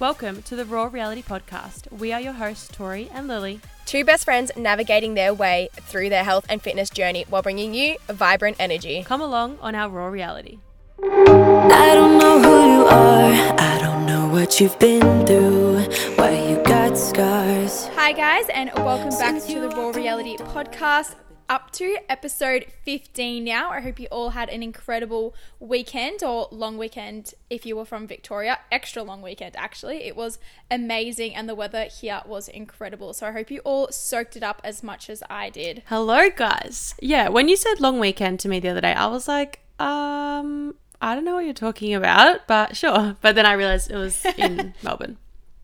Welcome to the Raw Reality Podcast. We are your hosts, Tori and Lily. Two best friends navigating their way through their health and fitness journey while bringing you vibrant energy. Come along on our Raw Reality. I don't know who you are. I don't know what you've been through. Why you got scars. Hi, guys, and welcome back to the Raw Reality Podcast. Up to episode 15 now. I hope you all had an incredible weekend or long weekend if you were from Victoria. Extra long weekend, actually. It was amazing, and the weather here was incredible. So I hope you all soaked it up as much as I did. Hello, guys. Yeah, when you said long weekend to me the other day, I was like, um, I don't know what you're talking about, but sure. But then I realized it was in Melbourne.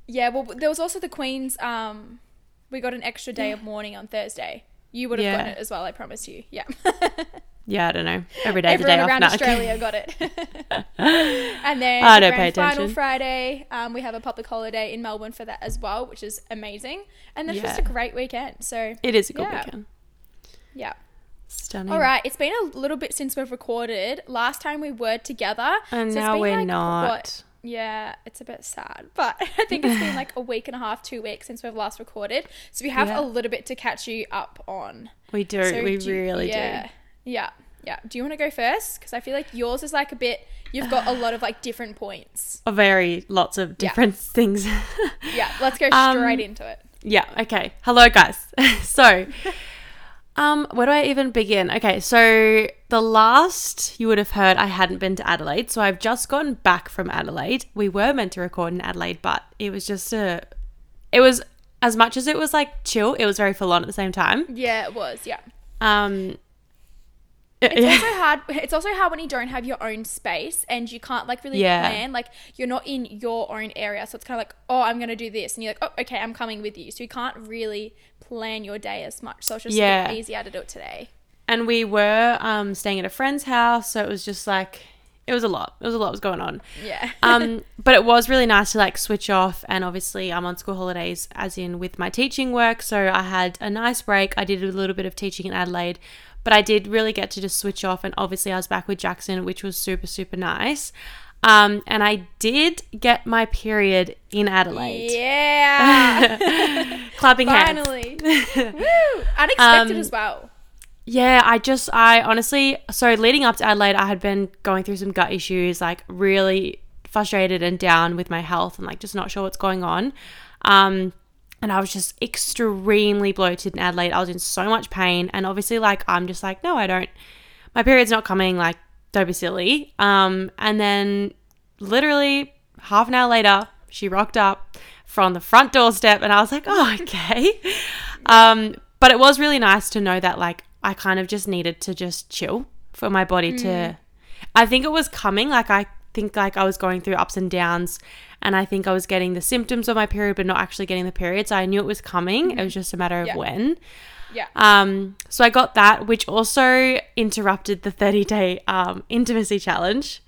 Yeah, well, there was also the Queen's. Um, we got an extra day of mourning on Thursday. You would have Yeah. gotten it as well, I promise you. Yeah. Yeah, I don't know. Every day, the Everyone day off. around No. Australia got it. and then I the don't pay grand final. Friday, um, we have a public holiday in Melbourne for that as well, which is amazing. And that's just a great weekend. So It is a good Yeah. weekend. yeah. Stunning. All right, it's been a little bit since we've recorded. Last time we were together, And so now we're like, not. what- yeah, it's a bit sad, but I think it's been like a week and a half, two weeks since we've last recorded. So we have Yeah. a little bit to catch you up on. We do. So we do you- really yeah, do. Yeah, yeah. Do you want to go first? Because I feel like yours is like a bit. You've got a lot of like different points. A very lots of Yeah. different things. Yeah, let's go Um, straight into it. Yeah, okay. Hello guys. so um where do I even begin? Okay, so the last you would have heard I hadn't been to Adelaide, so I've just gotten back from Adelaide. We were meant to record in Adelaide, but it was just a it was as much as it was like chill, it was very full on at the same time. Yeah, it was. Yeah. Um It's yeah. also hard. It's also hard when you don't have your own space and you can't like really Yeah. plan. Like you're not in your own area, so it's kind of like, oh, I'm gonna do this, and you're like, oh, okay, I'm coming with you. So you can't really plan your day as much. So it's just Yeah. easier to do it today. and we were um staying at a friend's house, so it was just like it was a lot. It was a lot was going on. Yeah. um, but it was really nice to like switch off. And obviously, I'm on school holidays, as in with my teaching work. So I had a nice break. I did a little bit of teaching in Adelaide, but I did really get to just switch off. And obviously, I was back with Jackson, which was super, super nice. Um, and I did get my period in Adelaide. yeah. Clapping hands. Finally. Woo! Unexpected Um, as well. Yeah, I just, I honestly, so leading up to Adelaide, I had been going through some gut issues, like really frustrated and down with my health and like just not sure what's going on. Um, and I was just extremely bloated in Adelaide. I was in so much pain. And obviously, like, I'm just like, no, I don't, my period's not coming. Like, don't be silly. Um, and then literally half an hour later, she rocked up from the front doorstep and I was like, oh, okay. Um, but it was really nice to know that like I kind of just needed to just chill for my body to I think it was coming like I think like I was going through ups and downs and I think I was getting the symptoms of my period but not actually getting the period so I knew it was coming it was just a matter of Yeah. when Yeah. um so I got that which also interrupted the 30 day um intimacy challenge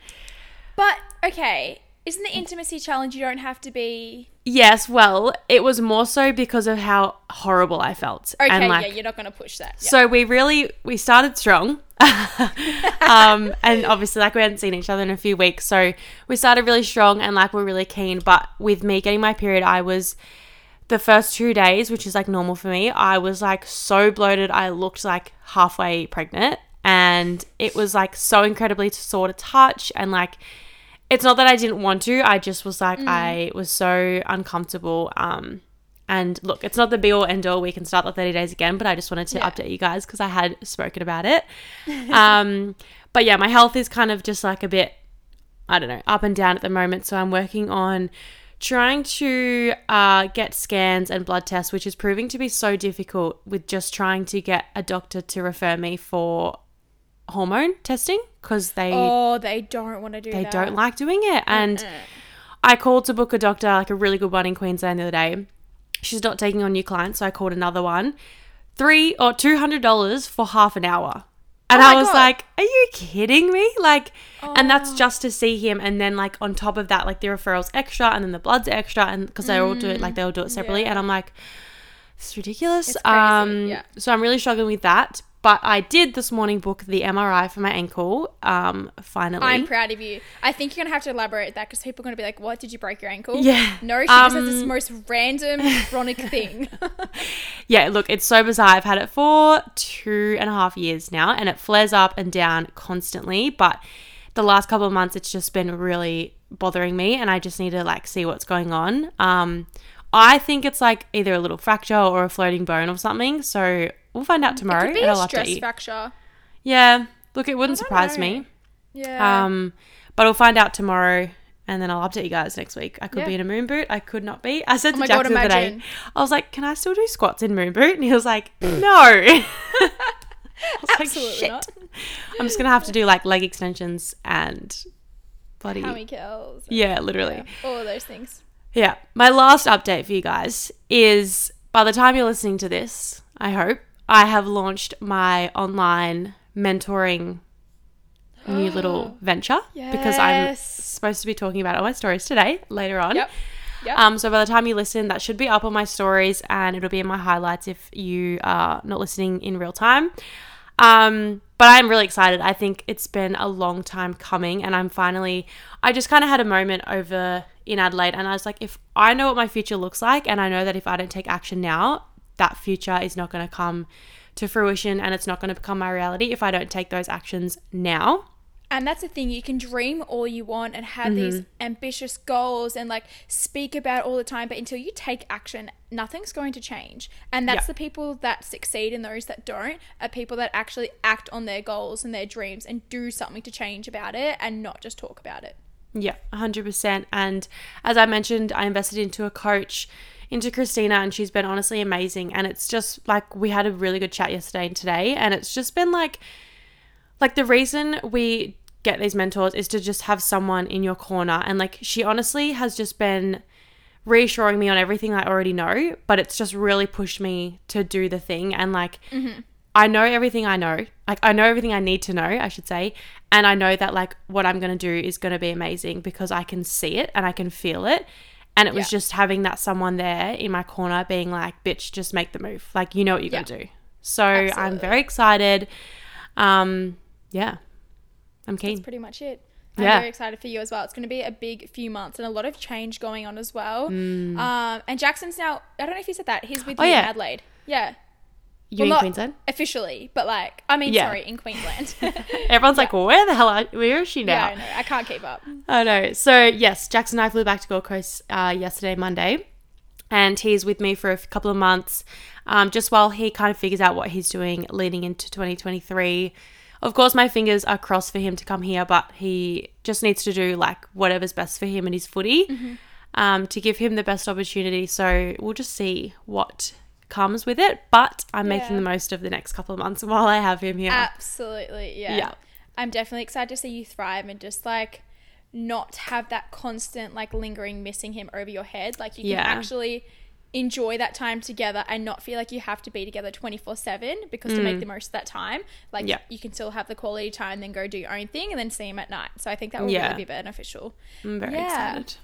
But okay, isn't the intimacy challenge you don't have to be yes well it was more so because of how horrible I felt Okay, and like yeah, you're not gonna push that. Yeah. So we really we started strong, um, and obviously like we hadn't seen each other in a few weeks, so we started really strong and like we're really keen. But with me getting my period, I was the first two days, which is like normal for me. I was like so bloated, I looked like halfway pregnant, and it was like so incredibly sore to touch and like. It's not that I didn't want to. I just was like I was so uncomfortable. Um, and look, it's not the be all end all. We can start the 30 days again, but I just wanted to Yeah. update you guys because I had spoken about it. um, but yeah, my health is kind of just like a bit, I don't know, up and down at the moment. So I'm working on trying to uh, get scans and blood tests, which is proving to be so difficult with just trying to get a doctor to refer me for hormone testing because they oh, they don't want to do it. they that. don't like doing it. And I called to book a doctor, like a really good one in Queensland the other day. She's not taking on new clients, so I called another one. Three or two hundred dollars for half an hour. And Oh I was God. like, Are you kidding me? Like and that's Oh. just to see him and then like on top of that, like the referrals extra and then the blood's extra and because they all do it like they all do it separately. Yeah. And I'm like, It's ridiculous. It's um, yeah. So I'm really struggling with that. But I did this morning book the MRI for my ankle. Um, finally. I'm proud of you. I think you're gonna have to elaborate that because people are gonna be like, "What? Did you break your ankle?" Yeah. No, she just has this Um, most random chronic thing. Yeah, look, it's so bizarre. I've had it for two and a half years now, and it flares up and down constantly. But the last couple of months, it's just been really bothering me, and I just need to like see what's going on. Um, I think it's like either a little fracture or a floating bone or something. So we'll find out tomorrow, It Could be a stress fracture. Yeah, look, it wouldn't surprise know. me. Yeah. Um, but I'll find out tomorrow. And then I'll update you guys next week. I could Yeah. be in a moon boot. I could not be. I said Oh to my Jack God, the day, imagine. I was like, "Can I still do squats in moon boot?" And he was like, "No." Like, Absolutely "Shit." not. I'm just gonna have to do like leg extensions and bloody many kills? yeah, literally. All of those things. Yeah. My last update for you guys is by the time you're listening to this, I hope, I have launched my online mentoring new little venture because I'm supposed to be talking about all my stories today, later on. Yep. Yep. Um, so by the time you listen, that should be up on my stories and it'll be in my highlights if you are not listening in real time. Um, but I'm really excited. I think it's been a long time coming, and I'm finally. I just kind of had a moment over in Adelaide, and I was like, if I know what my future looks like, and I know that if I don't take action now, that future is not going to come to fruition, and it's not going to become my reality if I don't take those actions now. And that's the thing, you can dream all you want and have these Mm-hmm. ambitious goals and like speak about all the time, but until you take action, nothing's going to change. And that's Yeah. the people that succeed and those that don't are people that actually act on their goals and their dreams and do something to change about it and not just talk about it. Yeah, 100%. And as I mentioned, I invested into a coach, into Christina, and she's been honestly amazing. And it's just like we had a really good chat yesterday and today. And it's just been like, like the reason we get these mentors is to just have someone in your corner. And like she honestly has just been reassuring me on everything I already know, but it's just really pushed me to do the thing. And like, mm-hmm. I know everything I know. Like I know everything I need to know, I should say. And I know that like what I'm going to do is going to be amazing because I can see it and I can feel it. And it was Yeah. just having that someone there in my corner being like, "Bitch, just make the move. Like you know what you're Yeah. going to do." So, I'm very excited. Um yeah. I'm keen. That's pretty much it. I'm Yeah. very excited for you as well. It's going to be a big few months and a lot of change going on as well. Um, and Jackson's now, I don't know if you said that, he's with Mm. Oh, you yeah. in Adelaide. Yeah. You Well, in not Queensland? Officially, but like, I mean, Yeah. sorry, in Queensland. Everyone's like, "Where the hell are where is she now? yeah, now?" I know. I can't keep up. I know. So yes, Jackson and I flew back to Gold Coast uh, yesterday, Monday, and he's with me for a couple of months, um, just while he kind of figures out what he's doing leading into 2023. Of course, my fingers are crossed for him to come here, but he just needs to do like whatever's best for him and his footy um, to give him the best opportunity. So we'll just see what comes with it. But I'm making the most of the next couple of months while I have him here. Absolutely, yeah. Yeah. I'm definitely excited to see you thrive and just like not have that constant like lingering missing him over your head. Like you can Yeah. actually enjoy that time together and not feel like you have to be together 24/7 because to make the most of that time, like Mm. Yeah. you can still have the quality time then go do your own thing and then see him at night. So I think that will Yeah. really be beneficial. I'm very Yeah. excited.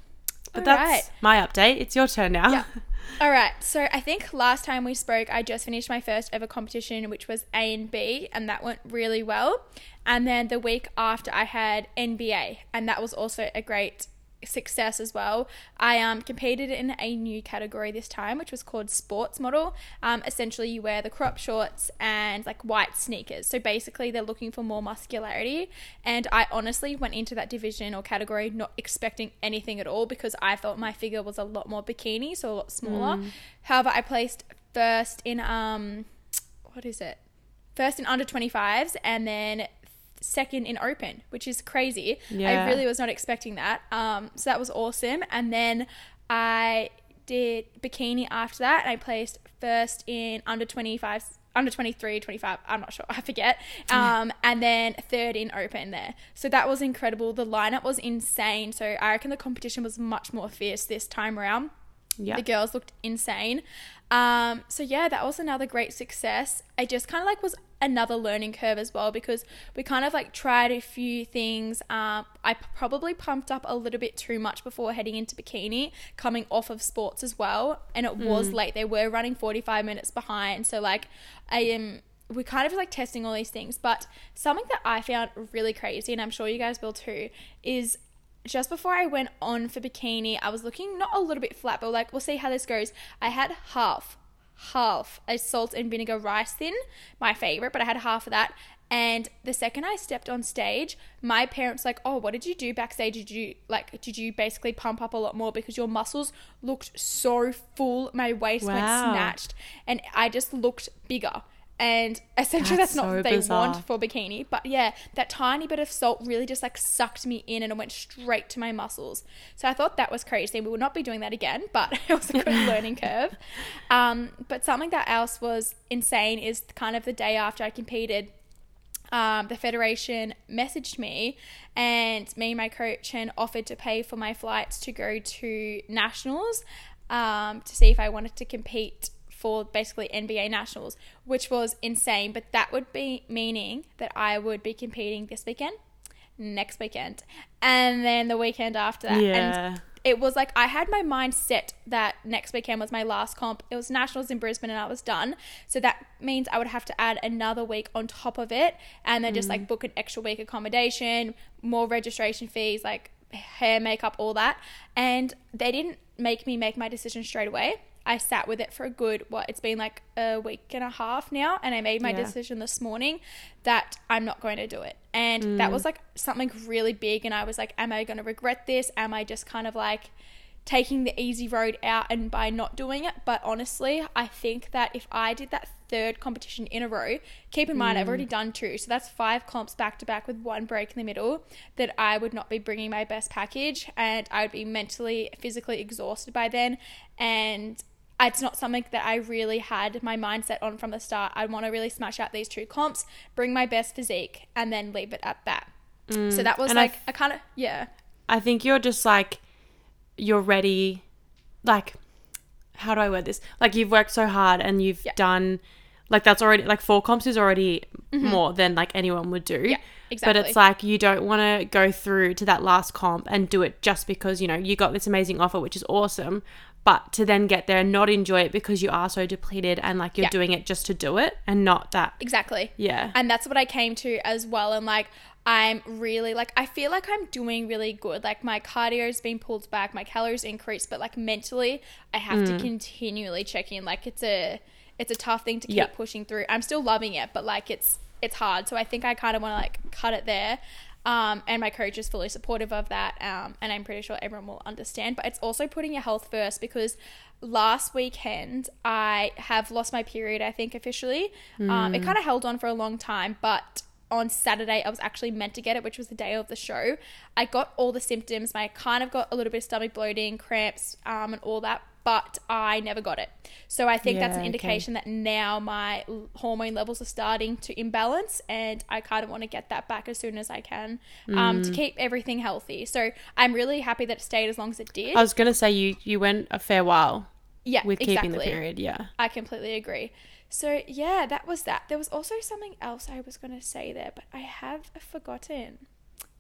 But All that's right. my update. It's your turn now. Yeah. All right. So I think last time we spoke, I just finished my first ever competition, which was ANB, and that went really well. And then the week after, I had NBA, and that was also a great success as well. I um, competed in a new category this time, which was called sports model. Um, essentially, you wear the crop shorts and like white sneakers. So basically, they're looking for more muscularity. And I honestly went into that division or category not expecting anything at all because I thought my figure was a lot more bikini, so a lot smaller. However, I placed first in um, what is it? First in under 25s and then second in open, which is crazy. Yeah. I really was not expecting that. Um, so that was awesome. And then I did bikini after that, and I placed first in under 25, under 23, 25, I'm not sure, I forget. Um, and then third in open there. So that was incredible. The lineup was insane. So I reckon the competition was much more fierce this time around. Yeah. The girls looked insane. Um, so yeah, that was another great success. I just kind of like was another learning curve as well because we kind of like tried a few things. Um, I probably pumped up a little bit too much before heading into bikini, coming off of sports as well, and it was late. They were running forty five minutes behind, so like I am. we kind of like testing all these things, but something that I found really crazy, and I'm sure you guys will too, is just before I went on for bikini, I was looking not a little bit flat, but like we'll see how this goes. I had half, half a salt and vinegar rice thin, my favorite, but I had half of that. And the second I stepped on stage, my parents like, "Oh, what did you do backstage? Did you like did you basically pump up a lot more because your muscles looked so full, my waist went snatched, and I just looked bigger." And essentially, that's, That's not so what they bizarre. want for bikini. But yeah, that tiny bit of salt really just like sucked me in and it went straight to my muscles. So I thought that was crazy. We will not be doing that again, but it was a good learning curve. Um, but something that else was insane is kind of the day after I competed. Um, the federation messaged me and me and my coach and offered to pay for my flights to go to nationals um, to see if I wanted to compete for basically NBA nationals, which was insane. But that would be meaning that I would be competing this weekend, next weekend, and then the weekend after that. Yeah. And it was like I had my mind set that next weekend was my last comp. It was nationals in Brisbane and I was done. So that means I would have to add another week on top of it and then just like mm. book an extra week accommodation, more registration fees, like hair, makeup, all that. And they didn't make me make my decision straight away. I sat with it for a good what it's been like a week and a half now and I made my Yeah. decision this morning that I'm not going to do it. And that mm. was like something really big and I was like am I going to regret this? Am I just kind of like taking the easy road out and by not doing it? But honestly, I think that if I did that third competition in a row, keep in mind I've already mm. done two, so that's five comps back to back with one break in the middle, that I would not be bringing my best package and I would be mentally, physically exhausted by then. And it's not something that I really had my mindset on from the start. I want to really smash out these two comps, bring my best physique, and then leave it at that. so that was and like I kind of yeah. I think you're just like you're ready like how do I word this? Like you've worked so hard and you've Yeah. done like that's already like four comps is already more than like anyone would do. Mm-hmm. Yeah, But it's like you don't want to go through to that last comp and do it just because, you know, you got this amazing offer, which is awesome. But to then get there and not enjoy it because you are so depleted and like you're Yeah. doing it just to do it and not that. Exactly. Yeah. And that's what I came to as well. And like, I'm really like, I feel like I'm doing really good. Like, my cardio's been pulled back, my calories increased, but like mentally, I have Mm. to continually check in. Like, it's a, it's a tough thing to keep Yeah. pushing through. I'm still loving it, but like, it's, it's hard. So I think I kind of want to like cut it there. Um, and my coach is fully supportive of that. Um, and I'm pretty sure everyone will understand. But it's also putting your health first because last weekend I have lost my period, I think, officially. Um, it kind of held on for a long time, but on Saturday I was actually meant to get it, which was the day of the show. I got all the symptoms. I kind of got a little bit of stomach bloating, cramps, um, and all that, but I never got it. So I think that's Yeah, an okay. indication that now my hormone levels are starting to imbalance, and I kind of want to get that back as soon as I can um, Mm. to keep everything healthy. So I'm really happy that it stayed as long as it did. I was gonna say you you went a fair while yeah, with exactly. keeping the period, yeah. I completely agree. So yeah, that was that. There was also something else I was going to say there, but I have forgotten.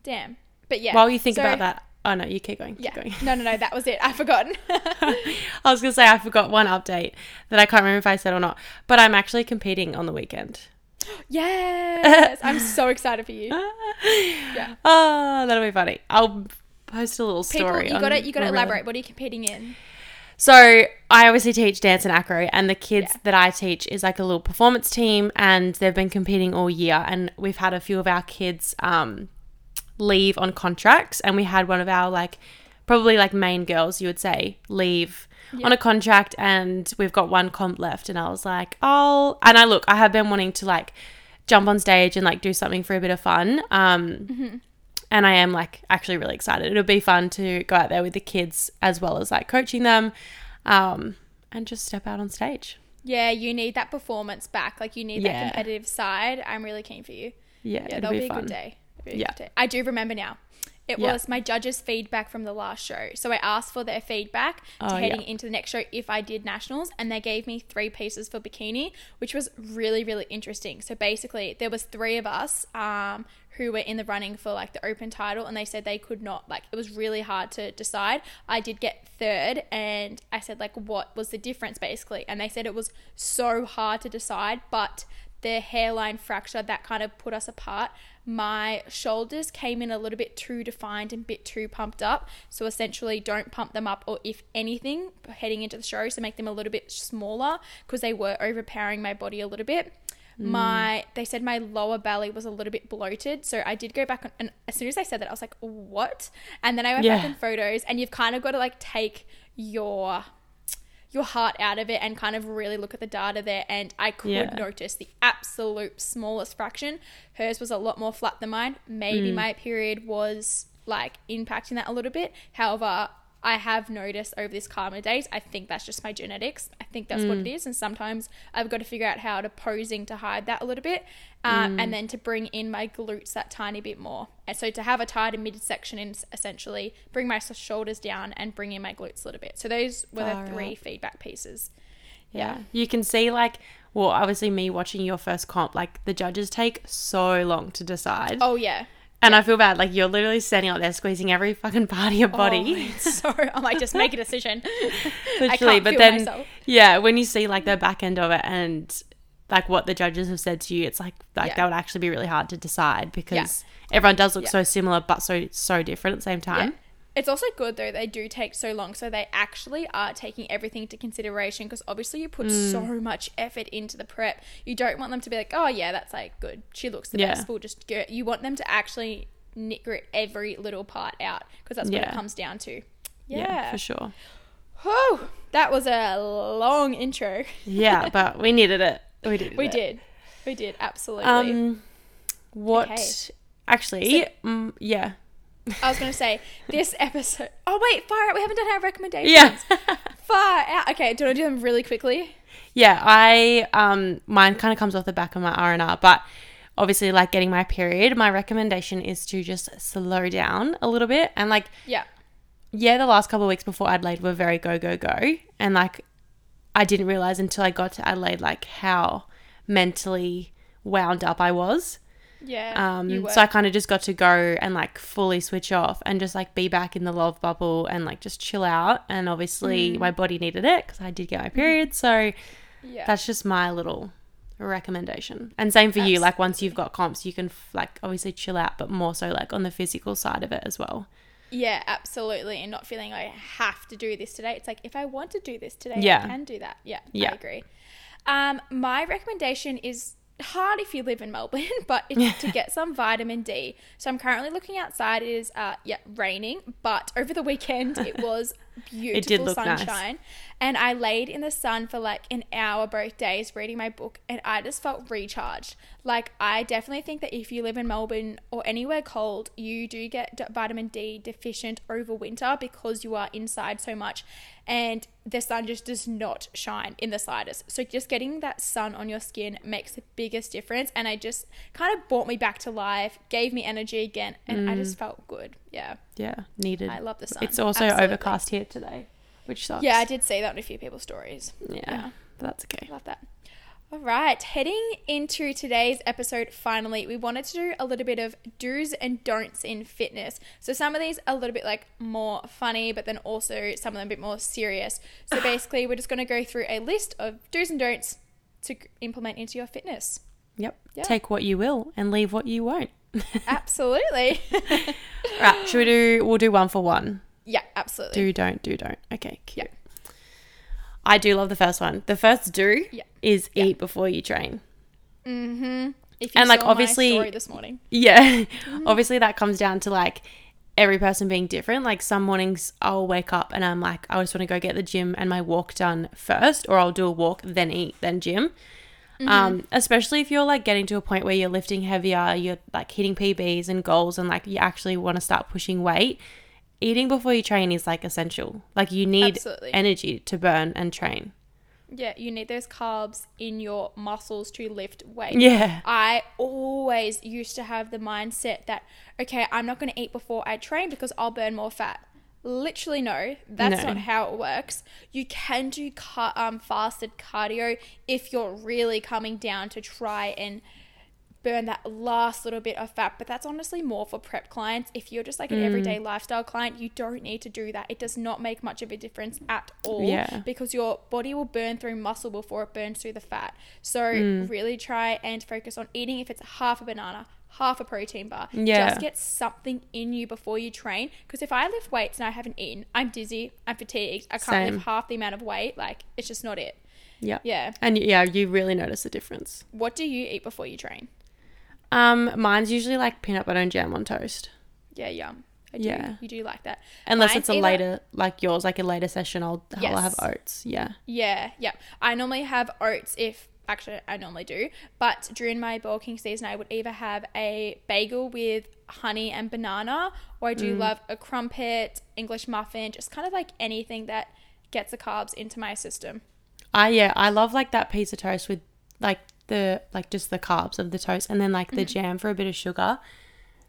Damn. But yeah. While you think so- about that, oh no, you keep going. Keep Yeah. going. No, no, no. That was it. I've forgotten. I was gonna say I forgot one update that I can't remember if I said or not, but I'm actually competing on the weekend. yes. I'm so excited for you. yeah. Oh, that'll be funny. I'll post a little People, story. you got to you got to elaborate. What are you competing in? So I obviously teach dance and acro, and the kids Yeah. that I teach is like a little performance team, and they've been competing all year. And we've had a few of our kids um, leave on contracts, and we had one of our like probably like main girls, you would say, leave on a contract, and we've got one comp left. And I was like, oh, and I look, I have been wanting to like jump on stage and like do something for a bit of fun. Um, and I am like actually really excited. It'll be fun to go out there with the kids as well as like coaching them, um, and just step out on stage. Yeah, you need that performance back. Like you need Yeah. that competitive side. I'm really keen for you. Yeah, Yeah, it'll that'll be, be, a fun. good day. It'll be a Yeah. I do remember now. It Yeah. was my judges' feedback from the last show. So I asked for their feedback to Oh, heading yeah. into the next show if I did nationals, and they gave me three pieces for bikini, which was really really interesting. So basically, there was three of us um, who were in the running for like the open title, and they said they could not like it was really hard to decide. I did get third, and I said like what was the difference basically, and they said it was so hard to decide, but the hairline fracture that kind of put us apart. My shoulders came in a little bit too defined and a bit too pumped up. So essentially, don't pump them up, or if anything, heading into the show, so make them a little bit smaller because they were overpowering my body a little bit. Mm. My they said my lower belly was a little bit bloated, so I did go back on, and as soon as I said that, I was like, "What?" And then I went back in photos, and you've kind of got to like take your your heart out of it and kind of really look at the data there. And I could Yeah. notice the absolute smallest fraction. Hers was a lot more flat than mine. Maybe Mm. my period was like impacting that a little bit. However, I have noticed over this calmer days, I think that's just my genetics. I think that's what it Mm. And sometimes I've got to figure out how to posing to hide that a little bit um, Mm. and then to bring in my glutes that tiny bit more. And so to have a tighter midsection in essentially bring my shoulders down and bring in my glutes a little bit. So those were Far the three out. feedback pieces. Yeah. You can see like well, obviously me watching your first comp, like the judges take so long to decide. Oh yeah. And I feel bad. Like you're literally standing out there squeezing every fucking part of your oh, body. Oh, so I'm like just make a decision. literally. but then myself. yeah, when you see like the back end of it and like what the judges have said to you, it's like like Yeah. that would actually be really hard to decide because everyone does look Yeah. so similar but so so different at the same time. Yeah. It's also good though they do take so long, so they actually are taking everything into consideration because obviously you put Mm. so much effort into the prep. You don't want them to be like, oh yeah, that's like good. She looks the Yeah. best. We'll just go. You want them to actually nick grit every little part out because that's what it comes down to. Yeah, Yeah. for sure. Whew, that was a long intro. Yeah, but we needed it. We did. We it. did. We did absolutely. Um, what? Okay. Actually, mm, yeah, I was gonna say this episode. Oh wait, far out. We haven't done our recommendations. yeah, Far out. Okay, do you want to do them really quickly? yeah. I um, mine kind of comes off the back of my R and R, but obviously, like getting my period, my recommendation is to just slow down a little bit and like Yeah. yeah, the last couple of weeks before Adelaide were very go go go, and like I didn't realize until I got to Adelaide like how mentally wound up I was. Yeah. Um, so I kind of just got to go and like fully switch off and just like be back in the love bubble and like just chill out. And Mm. obviously, my body needed it because I did get my period. So yeah. that's just my little recommendation. And same for you. Like once you've got comps, you can f- like obviously chill out, but more so like on the physical side of it as well. Yeah, absolutely. And not feeling like I have to do this today. It's like if I want to do this today, Yeah. I can do that. Yeah, Yeah. I agree. Um, my recommendation is hard if you live in Melbourne, but it's to get some vitamin D. So I'm currently looking outside. It is uh yeah, raining, but over the weekend it was beautiful look nice. And I laid in the sun for like an hour both days reading my book and I just felt recharged. Like I definitely think that if you live in Melbourne or anywhere cold, you do get vitamin D deficient over winter because you are inside so much and the sun just does not shine in the slightest. So just getting that sun on your skin makes the biggest difference and I just kind of brought me back to life, gave me energy again and I mm. just felt good. Yeah. Yeah, needed. I love the sun. It's also Absolutely. overcast here today, which sucks. Yeah, I did see that on a few people's stories. Yeah, yeah. but that's okay. Love that. All right, heading into today's episode, finally, we wanted to do a little bit of do's and don'ts in fitness. So, some of these are a little bit like more funny, but then also some of them a bit more serious. So, basically, we're just going to go through a list of do's and don'ts to implement into your fitness. Yep. Yeah. Take what you will and leave what you won't. Absolutely. right. Should we do? We'll do one for one. Yeah, absolutely. Do don't do don't. Okay. Cute. I do love the first one. The first do Yeah. is eat before you train. Mm-hmm. And, like, obviously- this morning. Yeah. Obviously, that comes down to like every person being different. Like some mornings I'll wake up and I'm like, I just want to go get the gym and my walk done first, or I'll do a walk, then eat, then gym. Um, especially if you're like getting to a point where you're lifting heavier, you're like hitting PBs and goals, and like you actually want to start pushing weight. Eating before you train is like essential. Like you need Absolutely. energy to burn and train. Yeah, you need those carbs in your muscles to lift weight. Yeah. I always used to have the mindset that, okay, I'm not going to eat before I train because I'll burn more fat. Literally, no, that's No. not how it works. You can do um, fasted cardio if you're really coming down to try and burn that last little bit of fat, but that's honestly more for prep clients. If you're just like an everyday Mm. lifestyle client, you don't need to do that. It does not make much of a difference at all Yeah. because your body will burn through muscle before it burns through the fat. So Mm. really try and focus on eating if it's half a banana, half a protein bar. Yeah. Just get something in you before you train because if I lift weights and I haven't eaten, I'm dizzy, I'm fatigued, I can't Same. lift half the amount of weight, like it's just not it. Yeah. Yeah. And yeah, you really notice the difference. What do you eat before you train? Um, mine's usually like peanut butter and jam on toast. Yeah, yum. I do. Yeah. You do like that. Unless Mine's it's a either- later, like yours, like a later session, I'll, I'll have oats. Yeah. Yeah, yeah. I normally have oats if actually I normally do, but during my bulking season I would either have a bagel with honey and banana or I Mm. do love a crumpet, English muffin, just kind of like anything that gets the carbs into my system. I yeah, I love like that piece of toast with like the like just the carbs of the toast and then like the jam for a bit of sugar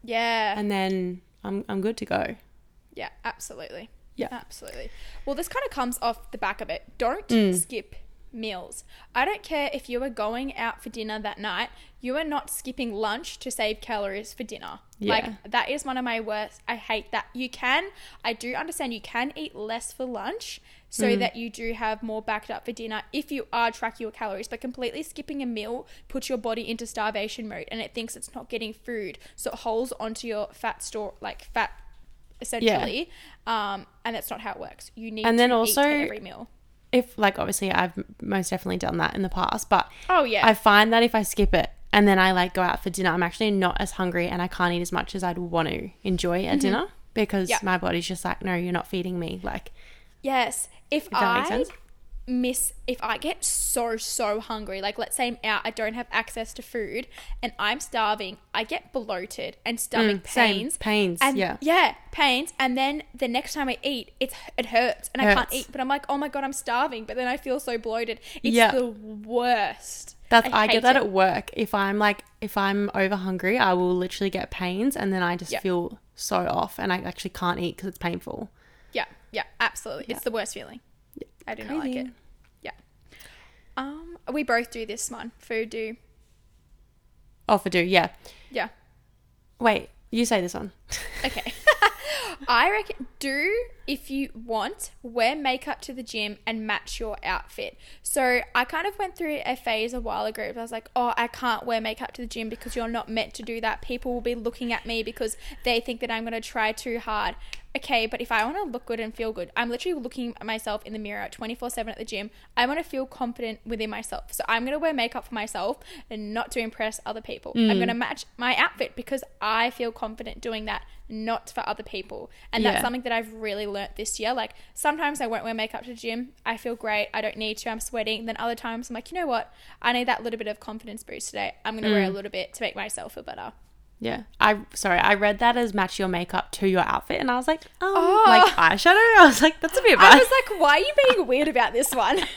Yeah. and then I'm I'm good to go. yeah, absolutely. Yeah. Absolutely. Well, this kind of comes off the back of it. Don't Mm. skip meals. I don't care if you are going out for dinner that night, you are not skipping lunch to save calories for dinner. Yeah. Like, that is one of my worst. I hate that. You can, I do understand you can eat less for lunch so Mm. that you do have more backed up for dinner if you are tracking your calories, but completely skipping a meal puts your body into starvation mode and it thinks it's not getting food. So it holds onto your fat store, like fat essentially. Um, and that's not how it works. You need And then to also- every meal. If like obviously I've most definitely done that in the past, but Oh yeah. I find that if I skip it and then I like go out for dinner, I'm actually not as hungry and I can't eat as much as I'd want to enjoy at mm-hmm. dinner because Yeah. my body's just like, no, you're not feeding me. Like, yes. If, that I makes sense. Miss if I get so so hungry, like let's say I'm out, I don't have access to food and I'm starving, I get bloated and stomach Mm, same. pains. Pains, And yeah. Yeah, pains. And then the next time I eat, it's it hurts and I can't eat. But I'm like, oh my god, I'm starving. But then I feel so bloated. It's Yeah. the worst. That's I, hate get that it. at work. If I'm like if I'm over hungry, I will literally get pains and then I just Yeah. feel so off and I actually can't eat because it's painful. Yeah, yeah, absolutely. It's the worst feeling. I do not like it. Yeah. Um, we both do this one. Food do. Oh, for do yeah. Yeah. Wait, you say this one. Okay. I reckon do if you want wear makeup to the gym and match your outfit. So I kind of went through a phase a while ago. I was like, oh, I can't wear makeup to the gym because you're not meant to do that. People will be looking at me because they think that I'm going to try too hard. Okay, but if I want to look good and feel good, I'm literally looking at myself in the mirror 24 7 at the gym. I want to feel confident within myself. So I'm going to wear makeup for myself and not to impress other people. I'm mm. going to match my outfit because I feel confident doing that, not for other people. And that's Yeah. something that I've really learnt this year. Like sometimes I won't wear makeup to the gym. I feel great. I don't need to. I'm sweating. Then other times I'm like, you know what? I need that little bit of confidence boost today. I'm going to wear mm. a little bit to make myself feel better. Yeah. I sorry, I read that as match your makeup to your outfit and I was like, um, Oh. like eyeshadow. I was like, that's a bit I was like, why are you being weird about this one?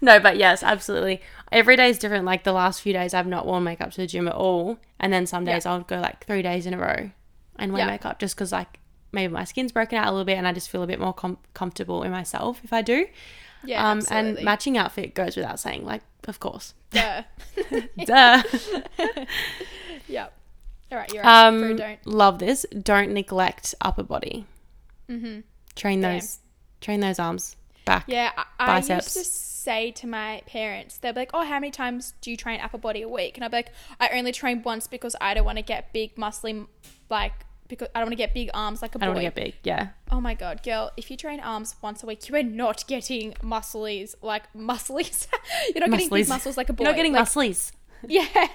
No, but yes, absolutely. Every day is different. Like the last few days, I've not worn makeup to the gym at all, and then some days Yeah. I'll go like three days in a row and wear Yeah. makeup just because like maybe my skin's broken out a little bit, and I just feel a bit more com- comfortable in myself if I do. yeah, um, absolutely. and matching outfit goes without saying. Like, of course, Duh. duh. yep. All right, you're right. For um, don't. love this. Don't neglect upper body. Mm-hmm. Train those, train those arms back. Yeah, I, I used biceps. to say to my parents, they'd be like, "Oh, how many times do you train upper body a week?" And I'd be like, "I only train once because I don't want to get big, muscly, like because I don't want to get big arms like a boy." I don't want to get big. Yeah. Oh my god, girl! If you train arms once a week, you are not getting musclies like musclies. You're not getting big muscles like a boy. You're not getting like, musclies. Yeah.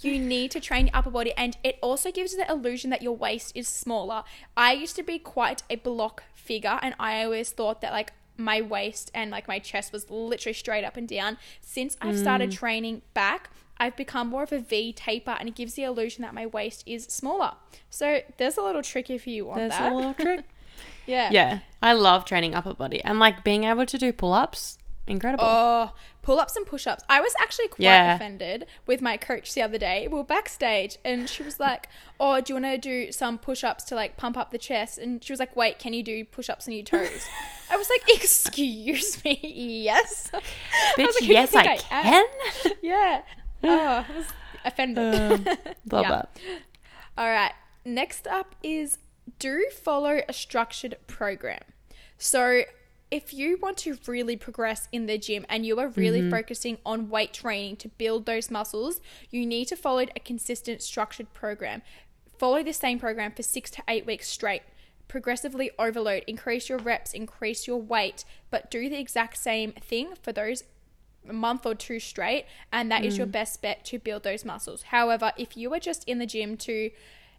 You need to train your upper body and it also gives the illusion that your waist is smaller. I used to be quite a block figure and I always thought that like my waist and like my chest was literally straight up and down. Since I've Mm. started training back, I've become more of a V taper and it gives the illusion that my waist is smaller. So there's a little trick if you want There's that. a little trick. yeah. Yeah, I love training upper body and like being able to do pull ups incredible. Oh, pull ups and push ups. I was actually quite Yeah. offended with my coach the other day. We were backstage and she was like, Oh, do you want to do some push ups to like pump up the chest? And she was like, Wait, can you do push ups on your toes? I was like, Excuse me, yes. I Bitch, like, "Who do you yes, I, am?" can. Yeah. Oh, I was offended. Um, Love Yeah. that. All right. Next up is do follow a structured program. So, if you want to really progress in the gym and you are really Mm-hmm. focusing on weight training to build those muscles, you need to follow a consistent structured program. Follow the same program for six to eight weeks straight. Progressively overload, increase your reps, increase your weight, but do the exact same thing for those a month or two straight, and that is your best bet to build those muscles. However, if you are just in the gym to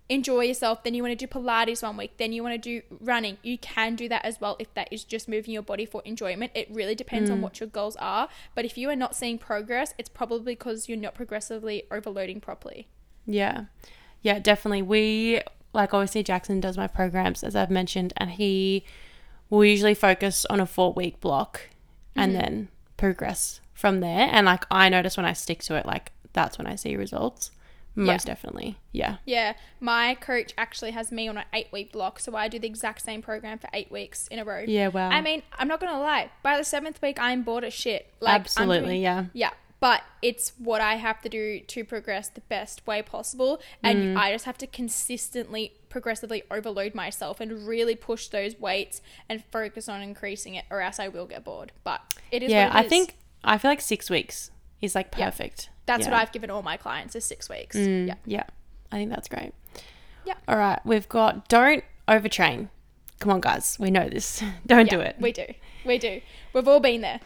enjoy yourself, then you want to do Pilates one week, then you want to do running, you can do that as well if that is just moving your body for enjoyment. It really depends on mm. what your goals are. But if you are not seeing progress, it's probably because you're not progressively overloading properly. Yeah. Yeah, definitely. We like obviously Jackson does my programs as I've mentioned and he will usually focus on a 4 week block and mm-hmm. then progress from there and like I notice when I stick to it like that's when I see results. Most definitely. Yeah. Yeah, my coach actually has me on an eight week block, so I do the exact same program for eight weeks in a row. Yeah, wow. I mean, I'm not gonna lie. By the seventh week, I'm bored as shit. Like, Absolutely, doing- yeah. yeah. But it's what I have to do to progress the best way possible, and Mm. I just have to consistently, progressively overload myself and really push those weights and focus on increasing it, or else I will get bored. But it is. yeah, it I is. think I feel like 6 weeks is like Yeah. That's Yeah. what I've given all my clients is six weeks. Mm, Yeah. Yeah. I think that's great. Yeah. All right, we've got don't overtrain. Come on guys, we know this. don't do it. We do. We do. We've all been there.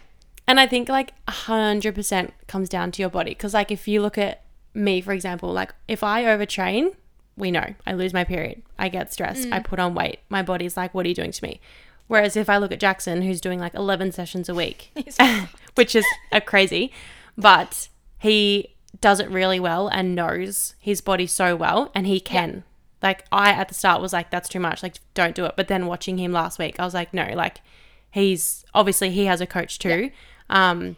And I think like 100% comes down to your body. Because, like, if you look at me, for example, like, if I overtrain, we know I lose my period. I get stressed. I put on weight. My body's like, what are you doing to me? Whereas if I look at Jackson, who's doing like 11 sessions a week, which is a crazy, but he does it really well and knows his body so well and he can. Like, I at the start was like, that's too much. Like, don't do it. But then watching him last week, I was like, no, like, he's obviously he has a coach too. Um,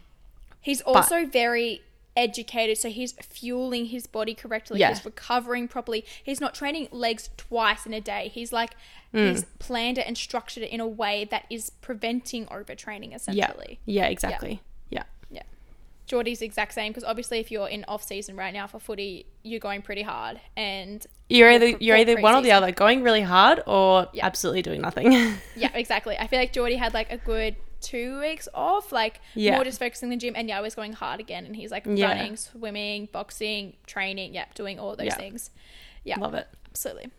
He's also very educated, so he's fueling his body correctly. Yeah. He's recovering properly. He's not training legs twice in a day. He's like Mm. he's planned it and structured it in a way that is preventing overtraining essentially. yeah, exactly. Yeah. Yeah. Geordie's the exact same because obviously if you're in off season right now for footy, you're going pretty hard and You're either you're either one or the other, going really hard or Yeah. absolutely doing nothing. Yeah, exactly. I feel like Geordie had like a good two weeks off, like Yeah. more just focusing the gym, and yeah, I was going hard again, and he's like Yeah. running, swimming, boxing, training, yeah, doing all those things. Yeah, Love it. absolutely.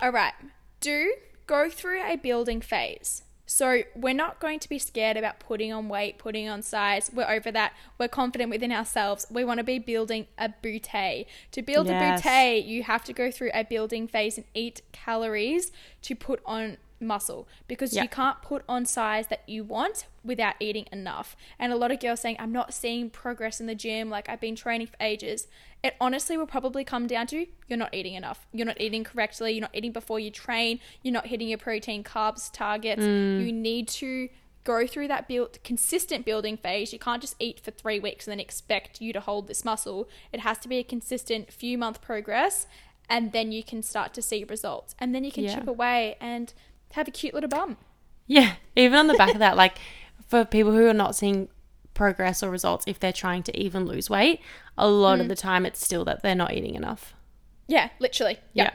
All right, do go through a building phase. So we're not going to be scared about putting on weight, putting on size. We're over that. We're confident within ourselves. We want to be building a boutte. To build Yes. a boutte, you have to go through a building phase and eat calories to put on muscle because Yeah. you can't put on size that you want without eating enough. And a lot of girls saying, I'm not seeing progress in the gym, like I've been training for ages. It honestly will probably come down to you're not eating enough. You're not eating correctly. You're not eating before you train. You're not hitting your protein carbs targets. Mm. You need to go through that build consistent building phase. You can't just eat for three weeks and then expect you to hold this muscle. It has to be a consistent few month progress and then you can start to see results. And then you can Yeah. chip away and have a cute little bum. Yeah, even on the back of that, like for people who are not seeing progress or results, if they're trying to even lose weight, a lot Mm. of the time it's still that they're not eating enough. Yeah, literally. Yeah. Yeah.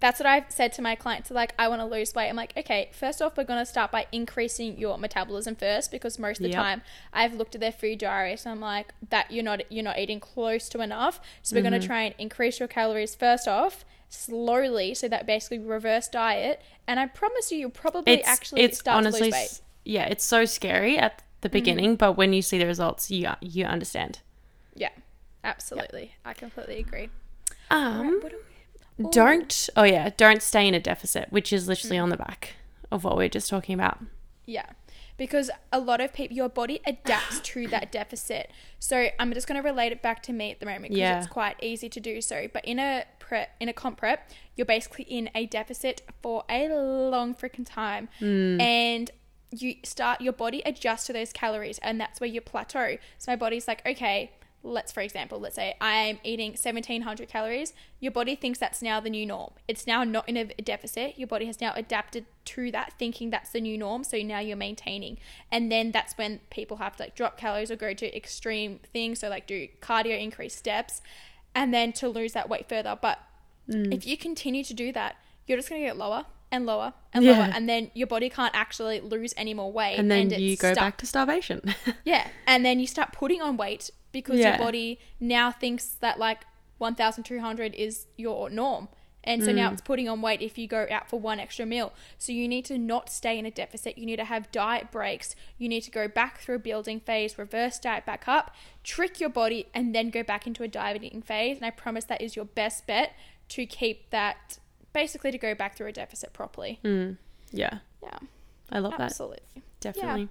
That's what I've said to my clients. They're like, I want to lose weight. I'm like, okay, first off, we're going to start by increasing your metabolism first because most of the Yep. time I've looked at their food diaries and I'm like, that you're not you're not eating close to enough. So we're Mm-hmm. going to try and increase your calories first off slowly so that basically reverse diet and I promise you you'll probably It's actually it's start honestly, to lose weight. yeah, it's so scary at the Mm. beginning, but when you see the results, you you understand. Yeah. Absolutely. I completely agree. Um, do we- don't oh yeah, don't stay in a deficit, which is literally on the back of what we are just talking about. Yeah. Because a lot of people, your body adapts to that deficit. So I'm just going to relate it back to me at the moment because Yeah. it's quite easy to do so. But in a prep, in a comp prep, you're basically in a deficit for a long freaking time, Hmm. and you start your body adjusts to those calories and that's where you plateau. So my body's like, okay, let's for example, let's say I'm eating 1700 calories. Your body thinks that's now the new norm. It's now not in a deficit. Your body has now adapted to that thinking that's the new norm. So now you're maintaining. And then that's when people have to like drop calories or go to extreme things. So like do cardio, increase steps, and then to lose that weight further. But Mm. if you continue to do that, you're just going to get lower and lower and Yeah. lower. And then your body can't actually lose any more weight. And then it's you go stuck. back to starvation. Yeah, and then you start putting on weight because Yeah. your body now thinks that like 1,200 is your norm. And so Mm. now it's putting on weight if you go out for one extra meal. So you need to not stay in a deficit. You need to have diet breaks. You need to go back through a building phase, reverse diet back up, trick your body, and then go back into a dieting phase. And I promise that is your best bet to keep that, basically to go back through a deficit properly. yeah. Yeah, I love that. absolutely. Definitely.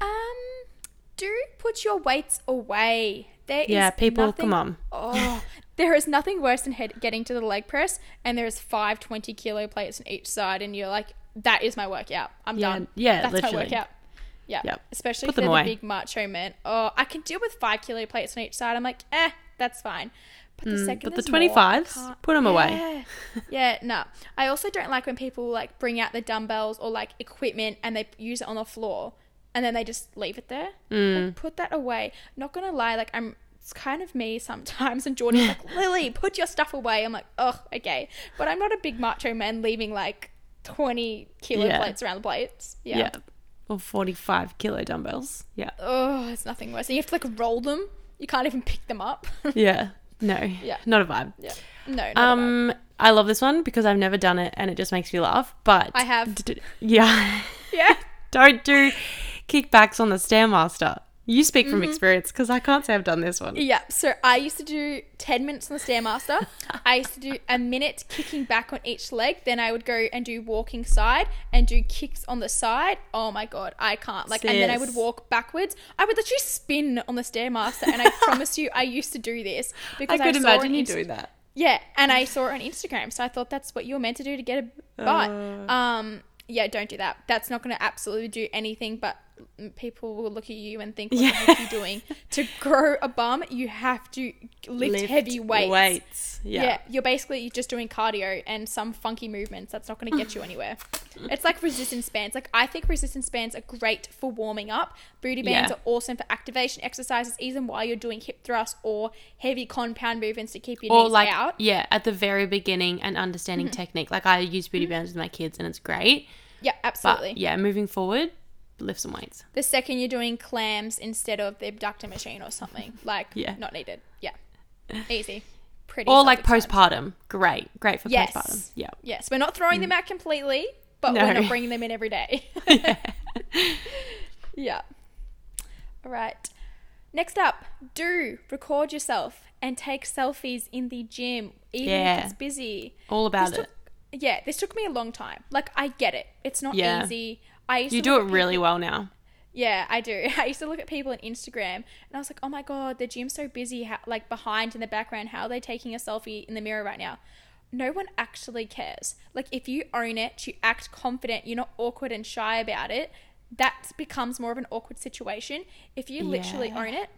Um, do put your weights away. There is Yeah, people, nothing- come on. Oh, there is nothing worse than head, getting to the leg press and there's five 20 kilo plates on each side, and you're like, that is my workout. I'm Yeah, done. yeah, that's literally. my workout. Yeah, Yep. especially Put if they're them the away. big macho men. Oh, I can deal with five kilo plates on each side. I'm like, eh, that's fine. But the second Mm, but the there's more, I 25s, can't- put 'em away. Yeah, yeah, no. I also don't like when people like bring out the dumbbells or like equipment and they use it on the floor and then they just leave it there. Mm. Like, put that away. Not gonna lie, like I'm. It's kind of me sometimes, and Geordie's like, Lily, put your stuff away. I'm like, oh, okay, but I'm not a big macho man leaving like 20 kilo Yeah. plates around the plates. Yeah. Yeah. Or 45 kilo dumbbells. Yeah. Oh, it's nothing worse. And you have to like roll them. You can't even pick them up. Yeah. No. Yeah. Not a vibe. yeah. No. Um, I love this one because I've never done it and it just makes me laugh. But I have. D- yeah. yeah. Don't do kickbacks on the Stairmaster. You speak Mm-hmm. from experience because I can't say I've done this one. Yeah, so I used to do 10 minutes on the Stairmaster. I used to do a minute kicking back on each leg. Then I would go and do walking side and do kicks on the side. Oh my God, I can't. Like, and then I would walk backwards. I would literally spin on the Stairmaster. And I promise you, I used to do this because I could saw imagine you Inst- doing that. Yeah, and I saw it on Instagram. So I thought that's what you were meant to do to get a butt. Uh. um, yeah, don't do that. That's not going to absolutely do anything, but people will look at you and think, what the heck are you doing? To grow a bum, you have to lift, heavy weights. Weights. Yeah. Yeah. you're basically just doing cardio and some funky movements. That's not going to get you anywhere. it's like resistance bands. Like I think resistance bands are great for warming up. Booty bands Yeah. are awesome for activation exercises, even while you're doing hip thrusts or heavy compound movements to keep your Or knees like, out. Mm-hmm. yeah, at the very beginning and understanding technique. Like I use booty bands with my kids and it's great. Yeah, But absolutely. yeah, moving forward, lift some weights. The second you're doing clams instead of the abductor machine or something, like Yeah. not needed. Yeah, easy. Pretty. Or like postpartum. Great. Great for Yes. postpartum. Yeah. Yes, we're not throwing them mm. out completely, but No. we're not bringing them in every day. yeah. All right. Next up, do record yourself and take selfies in the gym, even Yeah. if it's busy. All about This it. took- yeah, this took me a long time. Like, I get it. It's not Yeah. easy. I used You do it really people- well now. Yeah, I do. I used to look at people on Instagram and I was like, oh my God, the gym's so busy, how, like behind in the background. How are they taking a selfie in the mirror right now? No one actually cares. Like, if you own it, you act confident, you're not awkward and shy about it, that becomes more of an awkward situation. If you literally Yeah. own it,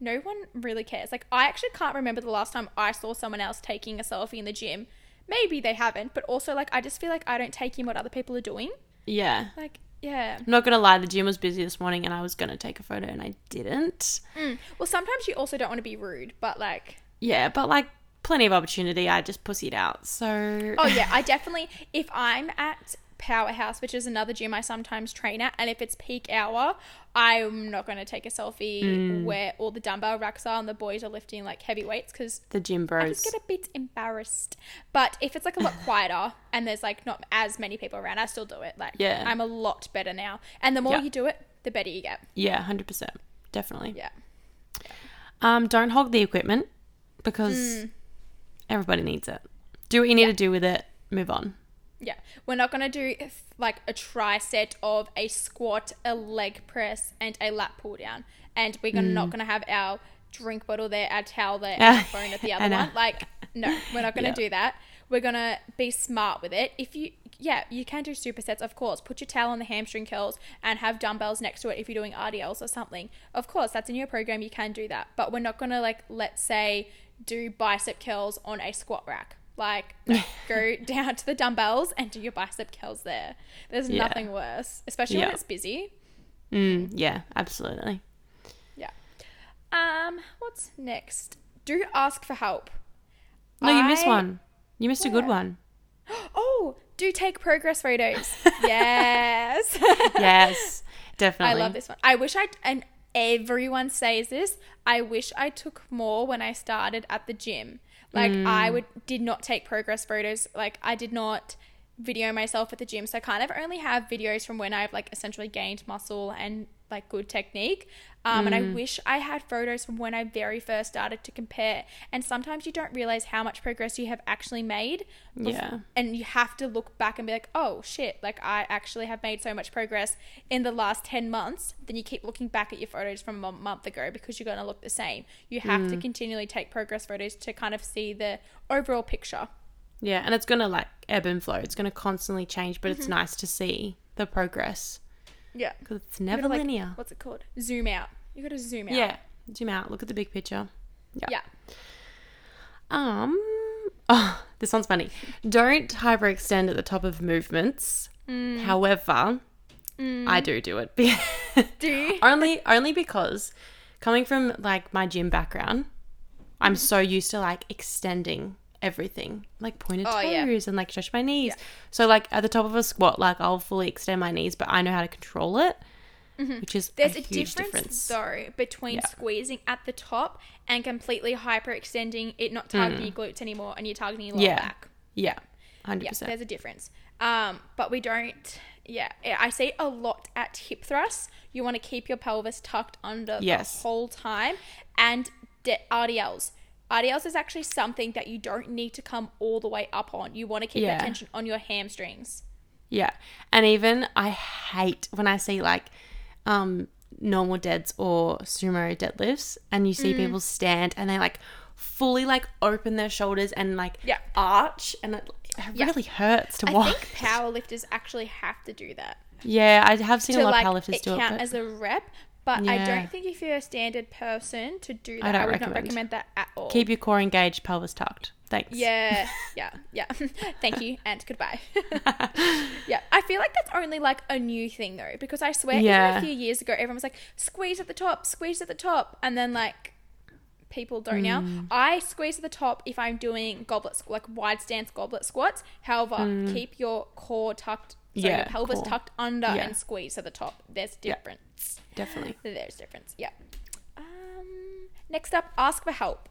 no one really cares. Like, I actually can't remember the last time I saw someone else taking a selfie in the gym. Maybe they haven't, but also, like, I just feel like I don't take in what other people are doing. Yeah. Like, yeah. I'm not gonna lie, the gym was busy this morning and I was gonna take a photo and I didn't. Mm. Well, sometimes you also don't want to be rude, but like, Yeah, but like plenty of opportunity, I just pussied out. So oh yeah, I definitely, if I'm at Powerhouse, which is another gym I sometimes train at, and if it's peak hour, I'm not going to take a selfie Mm. where all the dumbbell racks are and the boys are lifting like heavy weights because the gym I just get a bit embarrassed. But if it's like a lot quieter and there's like not as many people around, I still do it. Like, Yeah. I'm a lot better now. And the more Yeah. you do it, the better you get. Yeah, hundred percent, definitely. Yeah. Um, don't hog the equipment because Mm. everybody needs it. Do what you need to do with it. Move on. Yeah, we're not gonna do like a triset of a squat, a leg press, and a lat pull down, and we're gonna, Mm. not gonna have our drink bottle there, our towel there, and our phone at the other one. Like, no, we're not gonna Yeah. do that. We're gonna be smart with it. If you yeah, you can do supersets, of course. Put your towel on the hamstring curls and have dumbbells next to it if you're doing RDLs or something. Of course, that's in your program. You can do that, but we're not gonna like let's say do bicep curls on a squat rack. Like no, go down to the dumbbells and do your bicep curls there. There's Yeah. nothing worse, especially when it's busy. Mm, yeah, absolutely. Yeah. Um, what's next? Do ask for help. No, you missed one. You missed a good one. Oh, do take progress photos. yes. Yes, definitely. I love this one. I wish I and everyone says this. I wish I took more when I started at the gym. Like Mm. I would did not take progress photos. Like I did not video myself at the gym. So I kind of only have videos from when I've like essentially gained muscle and like good technique. Um, And I Mm. wish I had photos from when I very first started to compare. And sometimes you don't realize how much progress you have actually made. bef- Yeah. And you have to look back and be like, oh shit, like I actually have made so much progress in the last 10 months. Then you keep looking back at your photos from a month ago because you're going to look the same. You have to Mm. continually take progress photos to kind of see the overall picture. Yeah, and it's gonna like ebb and flow. It's gonna constantly change, but Mm-hmm. it's nice to see the progress Yeah. because it's never like, linear. What's it called? Zoom out. You got to zoom out. Yeah, zoom out, look at the big picture. Yeah. Um, oh, this one's funny. Don't hyperextend at the top of movements. Mm. However, I do do it. Do you? only only because coming from like my gym background, I'm Mm-hmm. so used to like extending everything, like pointed Oh, yeah. toes and like stretch my knees. So like at the top of a squat, like I'll fully extend my knees, but I know how to control it, which is Mm-hmm. There's a, a, huge difference, difference. though between Yeah. squeezing at the top and completely hyperextending it, not targeting your glutes anymore, and you're targeting your lower Mm. Yeah. back. Yeah, hundred Yeah, percent. there's a difference. Um, but we don't. Yeah, I see a lot at hip thrusts. You want to keep your pelvis tucked under Yes. the whole time, and de- RDLs. RDLs is actually something that you don't need to come all the way up on. You want to keep Yeah. that tension on your hamstrings. Yeah. And even I hate when I see like um normal deads or sumo deadlifts and you Mm. see people stand and they like fully like open their shoulders and like Yeah. arch and it, it Yeah. really hurts to I watch. think powerlifters actually have to do that. yeah, I have seen a lot like of powerlifters it do it. count But as a rep. But I don't think if you're a standard person to do that, I, don't would recommend. not recommend that at all. keep your core engaged, pelvis tucked. Thanks. yeah, yeah, yeah. Thank you and goodbye. yeah, I feel like that's only like a new thing though, because I swear, even a few years ago, everyone was like, squeeze at the top, squeeze at the top, and then like people don't now. Mm. I squeeze at the top if I'm doing goblet like wide stance goblet squats. However, keep your core tucked, so your Mm. Yeah, pelvis core. tucked under Yeah. and squeeze at the top. There's Yeah. difference. Definitely. There's difference. Yeah. Um, next up, ask for help.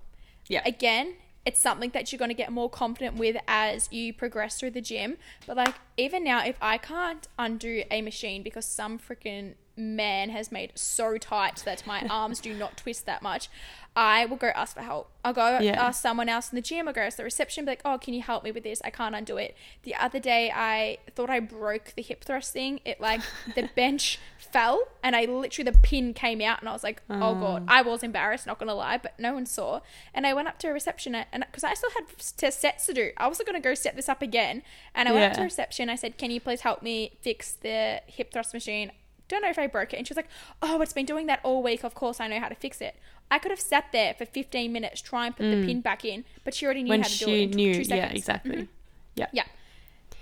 Yeah. Again, it's something that you're going to get more confident with as you progress through the gym. But like even now, if I can't undo a machine because some freaking man has made it so tight that my arms do not twist that much, I will go ask for help. I'll go Yeah. ask someone else in the gym. I'll go ask the reception, be like, "Oh, can you help me with this? I can't undo it." The other day, I thought I broke the hip thrust thing. It like the bench fell, and I literally the pin came out, and I was like, "Oh god!" I was embarrassed, not gonna lie, but no one saw. And I went up to a reception, and because I still had t- sets to do, I wasn't gonna go set this up again. And I went up to reception. I said, "Can you please help me fix the hip thrust machine?" Don't know if I broke it. And she was like, "Oh, it's been doing that all week. Of course, I know how to fix it." I could have sat there for 15 minutes trying to put the pin back in, but she already knew Mm. When how to do it she in knew, two yeah, seconds. Mm-hmm. exactly. Yeah. Yeah.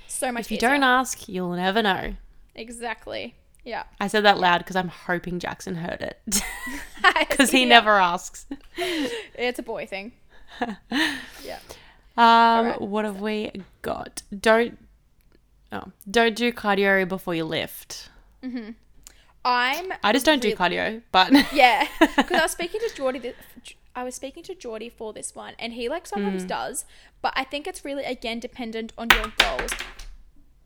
So much If you easier. don't ask, you'll never know. Exactly. Yeah. I said that loud because I'm hoping Jackson heard it because he Yeah. never asks. It's a boy thing. yeah. Um, Alright. what have we got? Don't oh, don't do cardio before you lift. Mm-hmm. I'm. I just don't do cardio, but Yeah, because I was speaking to Geordie. This, I was speaking to Geordie for this one, and he like sometimes Mm. does, but I think it's really again dependent on your goals.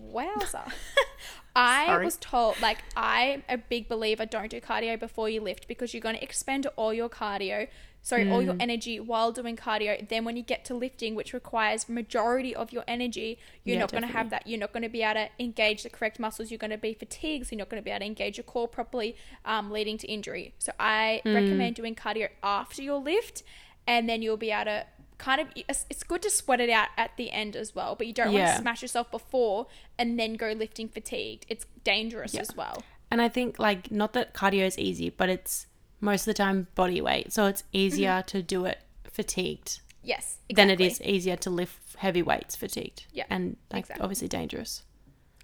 Wowza! I Sorry. was told like I'm a big believer. Don't do cardio before you lift because you're going to expend all your cardio, sorry, all your Mm. energy while doing cardio. Then when you get to lifting, which requires majority of your energy, you're Yeah, not going to have that. You're not going to be able to engage the correct muscles. You're going to be fatigued. So you're not going to be able to engage your core properly, um, leading to injury. So I Mm. recommend doing cardio after your lift, and then you'll be able to kind of it's it's good to sweat it out at the end as well, but you don't want to smash yourself before and then go lifting fatigued. It's dangerous Yeah. as well. And I think like not that cardio is easy, but it's most of the time body weight, so it's mm-hmm. easier to do it fatigued Yes, Exactly. than it is easier to lift heavy weights fatigued. Yeah, and like exactly. obviously dangerous.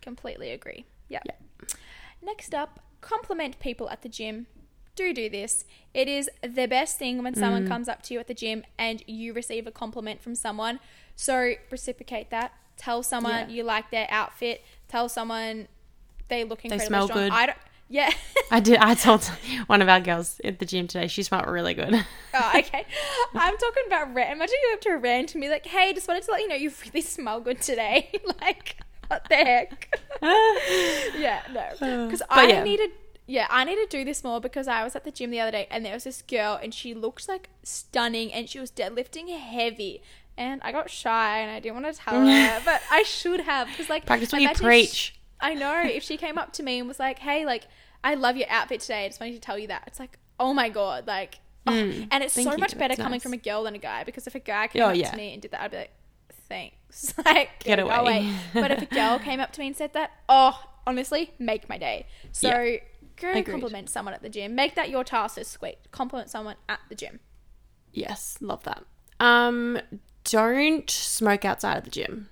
Completely agree. Yeah. Yeah. Next up, compliment people at the gym. Do do this. It is the best thing when someone mm. comes up to you at the gym and you receive a compliment from someone. So reciprocate that. Tell someone Yeah. you like their outfit. Tell someone they look incredibly smell strong. good. I don't. Yeah. I did. I told one of our girls at the gym today. She smelled really good. oh, okay. I'm talking about rant. Imagine you up to rant and be like, "Hey, just wanted to let you know you really smell good today." like, what the heck? yeah, no. Uh, because I yeah. needed, yeah, I need to do this more because I was at the gym the other day and there was this girl and she looked like stunning and she was deadlifting heavy. And I got shy and I didn't want to tell her, but I should have because like Practice what you preach. she- I know if she came up to me and was like, "Hey, like I love your outfit today. I just wanted to tell you that." It's like, oh my god, like, oh. and it's so you. much better It's coming nice. from a girl than a guy because if a guy came Oh, up yeah. to me and did that, I'd be like, thanks, like Get go away. but if a girl came up to me and said that, oh, honestly, make my day. So Yeah. go Agreed. compliment someone at the gym. Make that your task this week. Compliment someone at the gym. Yes, love that. Um, don't smoke outside of the gym.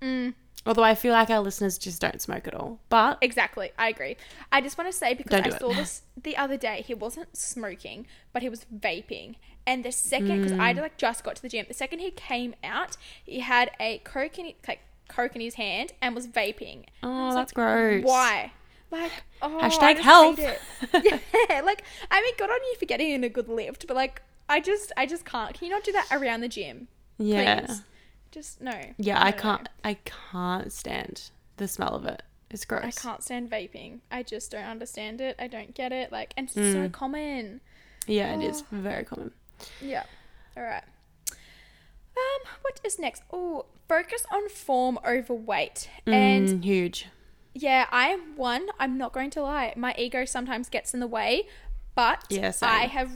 Mm. Although I feel like our listeners just don't smoke at all. But Exactly, I agree. I just want to say because I it. saw this the other day. He wasn't smoking, but he was vaping. And the second, because I Mm. like just got to the gym, the second he came out, he had a coke in like coke in his hand and was vaping. Oh, was that's like, gross. Why? Like, oh, Hashtag health. yeah, like I mean, good on you for getting in a good lift, but like, I just, I just can't. Can you not do that around the gym? Yeah. Please? Just no. Yeah, No, I no, no. can't. I can't stand the smell of it. It's gross. I can't stand vaping. I just don't understand it. I don't get it. Like, and it's Mm. so common. Yeah, it Oh. is very common. Yeah. All right. Um, what is next? Oh, focus on form over weight. And Mm, huge. yeah, I'm one. I'm not going to lie. My ego sometimes gets in the way, but Yeah. I have.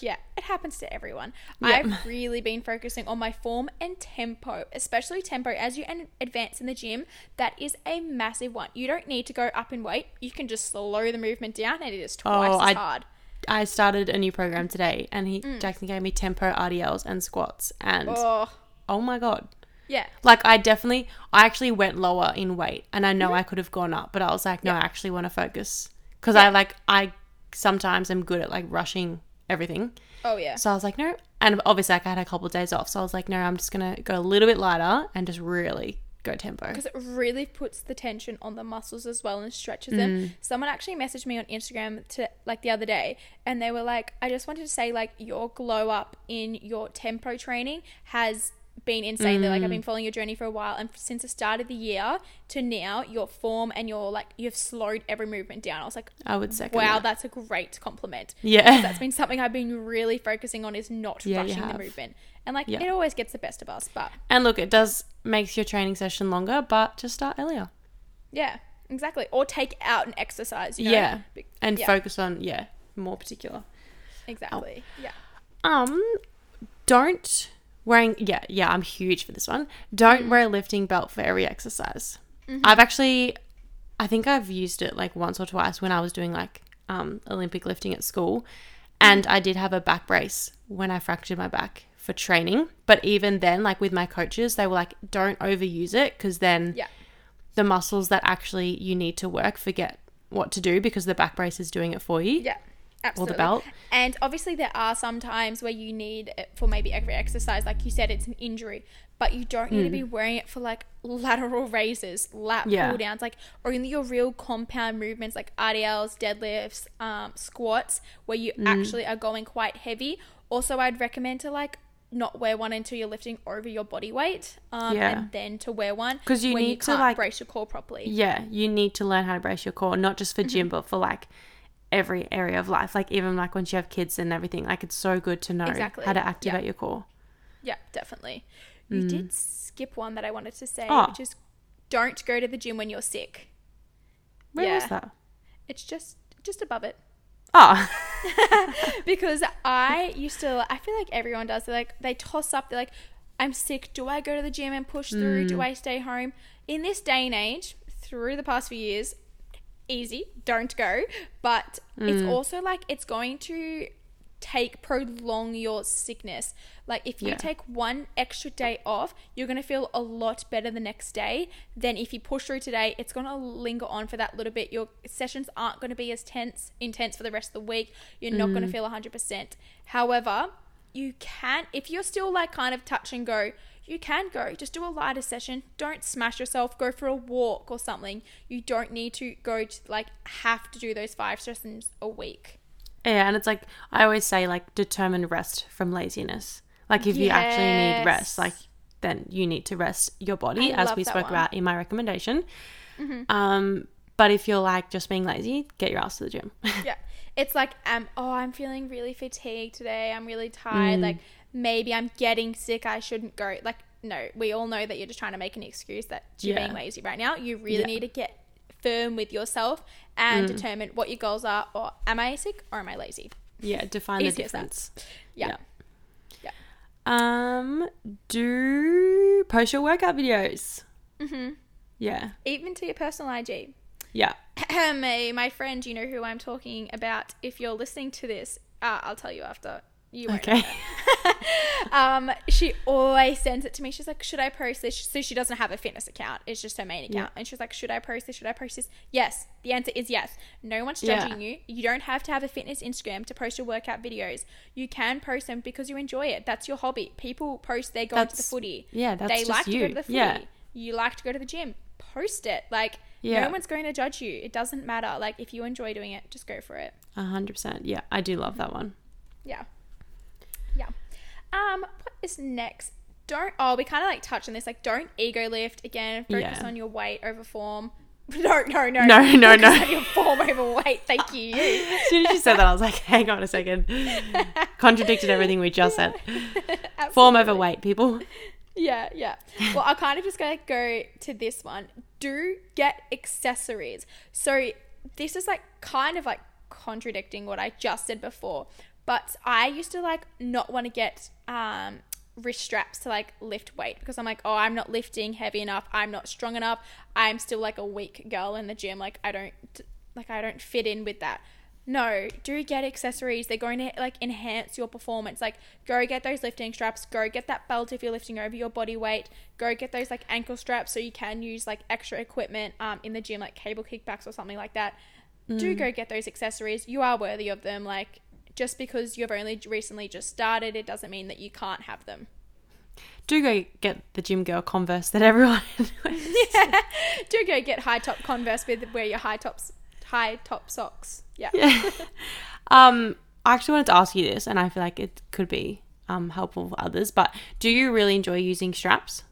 Yeah, it happens to everyone. I've really been focusing on my form and tempo, especially tempo. As you advance in the gym, that is a massive one. You don't need to go up in weight. You can just slow the movement down, and it is twice Oh, as I- hard. I started a new program today, and he Mm. Jackson gave me tempo RDLs and squats, and oh, Oh, my god, yeah. like I definitely, I actually went lower in weight, and I know Mm-hmm. I could have gone up, but I was like, no, I actually want to focus because I like I sometimes I'm good at like rushing everything, Oh yeah. so I was like, no, and obviously like I had a couple of days off, so I was like, no, I'm just gonna go a little bit lighter and just really go tempo. because it really puts the tension on the muscles as well and stretches them. Mm. Someone actually messaged me on Instagram to like the other day and they were like, I just wanted to say like your glow up in your tempo training has been insane. They're like, I've been following your journey for a while and since the start of the year to now, your form and your like you've slowed every movement down. I was like, I would second. wow, that. that's a great compliment. yeah, That's been something I've been really focusing on is not Yeah, rushing the movement. And like Yeah. it always gets the best of us, but and look, it does makes your training session longer, but just start earlier. Yeah, exactly. Or take out an exercise. You know? Yeah. And yeah, focus on yeah more particular exactly. Yeah. um don't wearing yeah yeah i'm huge for this one. Don't wear a lifting belt for every exercise. I've actually i think i've used it like once or twice when i was doing like um olympic lifting at school. And i did have a back brace when i fractured my back for training. But even then like with my coaches they were like don't overuse it because then Yeah. the muscles that actually you need to work forget what to do because the back brace is doing it for you. Yeah. Absolutely. belt. And obviously, there are some times where you need it for maybe every exercise. Like you said, it's an injury, but you don't need to be wearing it for like lateral raises, lat Mm. Yeah. pull downs, like or in your real compound movements like RDLs, deadlifts, um, squats, where you Mm. actually are going quite heavy. Also, I'd recommend to like not wear one until you're lifting over your body weight, um, Yeah. and then to wear one because you need to, can't like- brace your core properly. yeah, you need to learn how to brace your core, not just for Mm-hmm. gym, but for like every area of life. Like even like once you have kids and everything, like it's so good to know Exactly, how to yeah. activate your core. Yeah, definitely. You did skip one that I wanted to say, Mm. Oh. which is don't go to the gym when you're sick. Where Yeah. was that? It's just just above it. Oh, because I used to I feel like everyone does. They're like they toss up, they're like, I'm sick. Do I go to the gym and push through? Do I stay home? In this day and age, through the past few years, easy, don't go. But it's mm. also like it's going to take prolong your sickness. Like if you Yeah. take one extra day off, you're going to feel a lot better the next day than if you push through today. It's going to linger on for that little bit. Your sessions aren't going to be as tense intense for the rest of the week. You're not going to mm. feel 100%. However, you can if you're still like kind of touch and go, you can go. Just do a lighter session. Don't smash yourself. Go for a walk or something. You don't need to go to like have to do those five sessions a week. Yeah, and it's like I always say, like determine rest from laziness. Like if you actually need rest, like then you need to rest your body, I as we spoke one. about in my recommendation. Um, but if you're like just being lazy, get your ass to the gym. yeah it's like um oh i'm feeling really fatigued today i'm really tired Mm. like maybe i'm getting sick i shouldn't go like no we all know that you're just trying to make an excuse that you're Yeah. being lazy right now you really Yeah. Mm. need to get firm with yourself and determine what your goals are or am i sick or am i lazy yeah, define the Easy as that. difference. yeah Yeah. Um, do post your workout videos. Mm-hmm. Yeah, even to your personal ig yeah, my, my friend you know who i'm talking about if you're listening to this uh, i'll tell you after you won't okay. um, she always sends it to me. She's like, "Should I post this?" So she doesn't have a fitness account; it's just her main account. And she's like, "Should I post this? Should I post this?" Yes. The answer is yes. No one's Yeah. judging you. You don't have to have a fitness Instagram to post your workout videos. You can post them because you enjoy it. That's your hobby. People post they go to the footy. yeah, that's they just like to go you. to the footy. Yeah. You like to go to the gym. Post it. Like Yeah. no one's going to judge you. It doesn't matter. Like if you enjoy doing it, just go for it. A hundred percent. Yeah, I do love that one. Yeah. Yeah. Um, what is next? Don't oh, we kinda like touch on this, like don't ego lift again, focus Yeah. on your weight over form. No, no, no. No, no, no. your form over weight. Thank you. you. As soon as you said that, I was like, hang on a second. Contradicted everything we just said. Form over weight, people. Yeah, yeah. Well, I kind of just gonna go to this one. Do get accessories. So this is like kind of like contradicting what I just said before. But I used to like not want to get um wrist straps to like lift weight because I'm like, oh, I'm not lifting heavy enough. I'm not strong enough. I'm still like a weak girl in the gym. Like I don't like I don't fit in with that. No, do get accessories. They're going to like enhance your performance. Like go get those lifting straps, go get that belt if you're lifting over your body weight, go get those like ankle straps so you can use like extra equipment um in the gym like cable kickbacks or something like that. Do go get those accessories. You are worthy of them. Like just because you've only recently just started, it doesn't mean that you can't have them. Do go get the gym girl Converse that everyone. Yeah. do go get high top Converse with where your high tops high top socks. Yeah. yeah. Um, I actually wanted to ask you this, and I feel like it could be um helpful for others. But do you really enjoy using straps?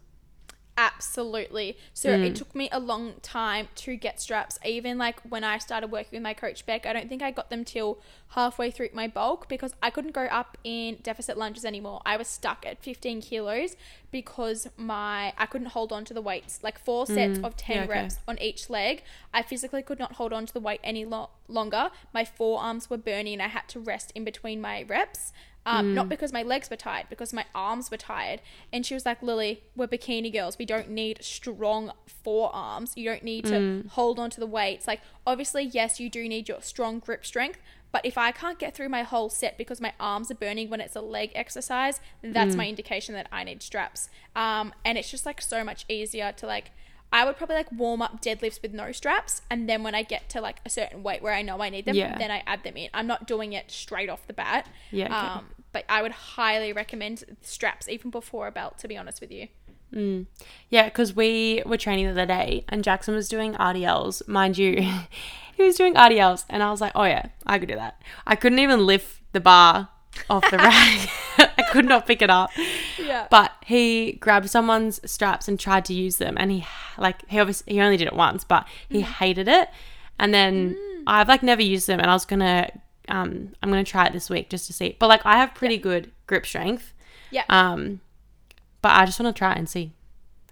Absolutely. So it mm. took me a long time to get straps. Even like when I started working with my coach Beck, I don't think I got them till halfway through my bulk because I couldn't go up in deficit lunges anymore. I was stuck at 15 kilos because my I couldn't hold on to the weights. Like four mm. sets of 10 yeah, okay. reps on each leg. I physically could not hold on to the weight any lo- longer. My forearms were burning and I had to rest in between my reps. Um, Not because my legs were tired, because my arms were tired. And she was like, Lily, we're bikini girls. We don't need strong forearms. You don't need to hold on to the weights. Like, obviously, yes, you do need your strong grip strength. But if I can't get through my whole set because my arms are burning when it's a leg exercise, that's my indication that I need straps. Um, and it's just like so much easier to like, I would probably like warm up deadlifts with no straps, and then when I get to like a certain weight where I know I need them, Yeah. then I add them in. I'm not doing it straight off the bat. Yeah, okay. Um, but I would highly recommend straps even before a belt. To be honest with you. Yeah, because we were training the other day, and Jackson was doing RDLs. Mind you, he was doing RDLs, and I was like, oh yeah, I could do that. I couldn't even lift the bar off the rack. Could not pick it up. Yeah. But he grabbed someone's straps and tried to use them, and he like he obviously he only did it once, but he hated it. And then I've like never used them, and I was gonna um I'm gonna try it this week just to see. But like I have pretty good grip strength. Yeah. Um, but I just want to try it and see.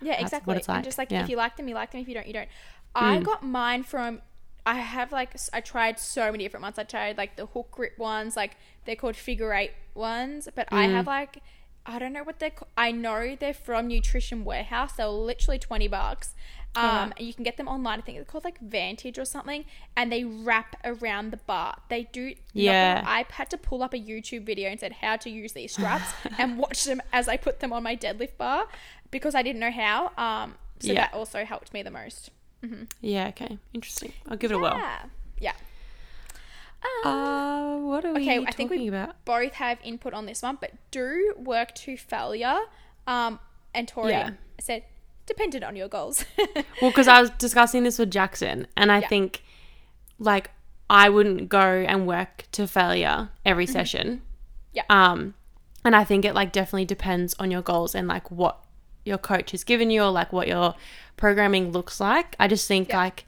Yeah, exactly. what it's like. And just like yeah. if you like them, you like them. If you don't, you don't. I got mine from. I have like I tried so many different ones. I tried like the hook grip ones, like they're called figure eight ones. But I have like I don't know what they're. I know they're from Nutrition Warehouse. They're literally twenty bucks. Um, Alright. and you can get them online. I think they're called like Vantage or something, and they wrap around the bar. They do. Yeah. I had to pull up a YouTube video and said how to use these straps and watch them as I put them on my deadlift bar because I didn't know how. Um, so Yeah. that also helped me the most. Yeah, okay. Interesting. I'll give it a whirl. Yeah. Yeah. Uh, what are we Okay, talking I think we about? both have input on this one, but do work to failure. Um, and Tori Yeah. said, dependent on your goals. Well, because I was discussing this with Jackson, and I Yeah. think like I wouldn't go and work to failure every Mm-hmm. session. Yeah. Um, and I think it like definitely depends on your goals and like what your coach has given you or like what your programming looks like. I just think Yeah. like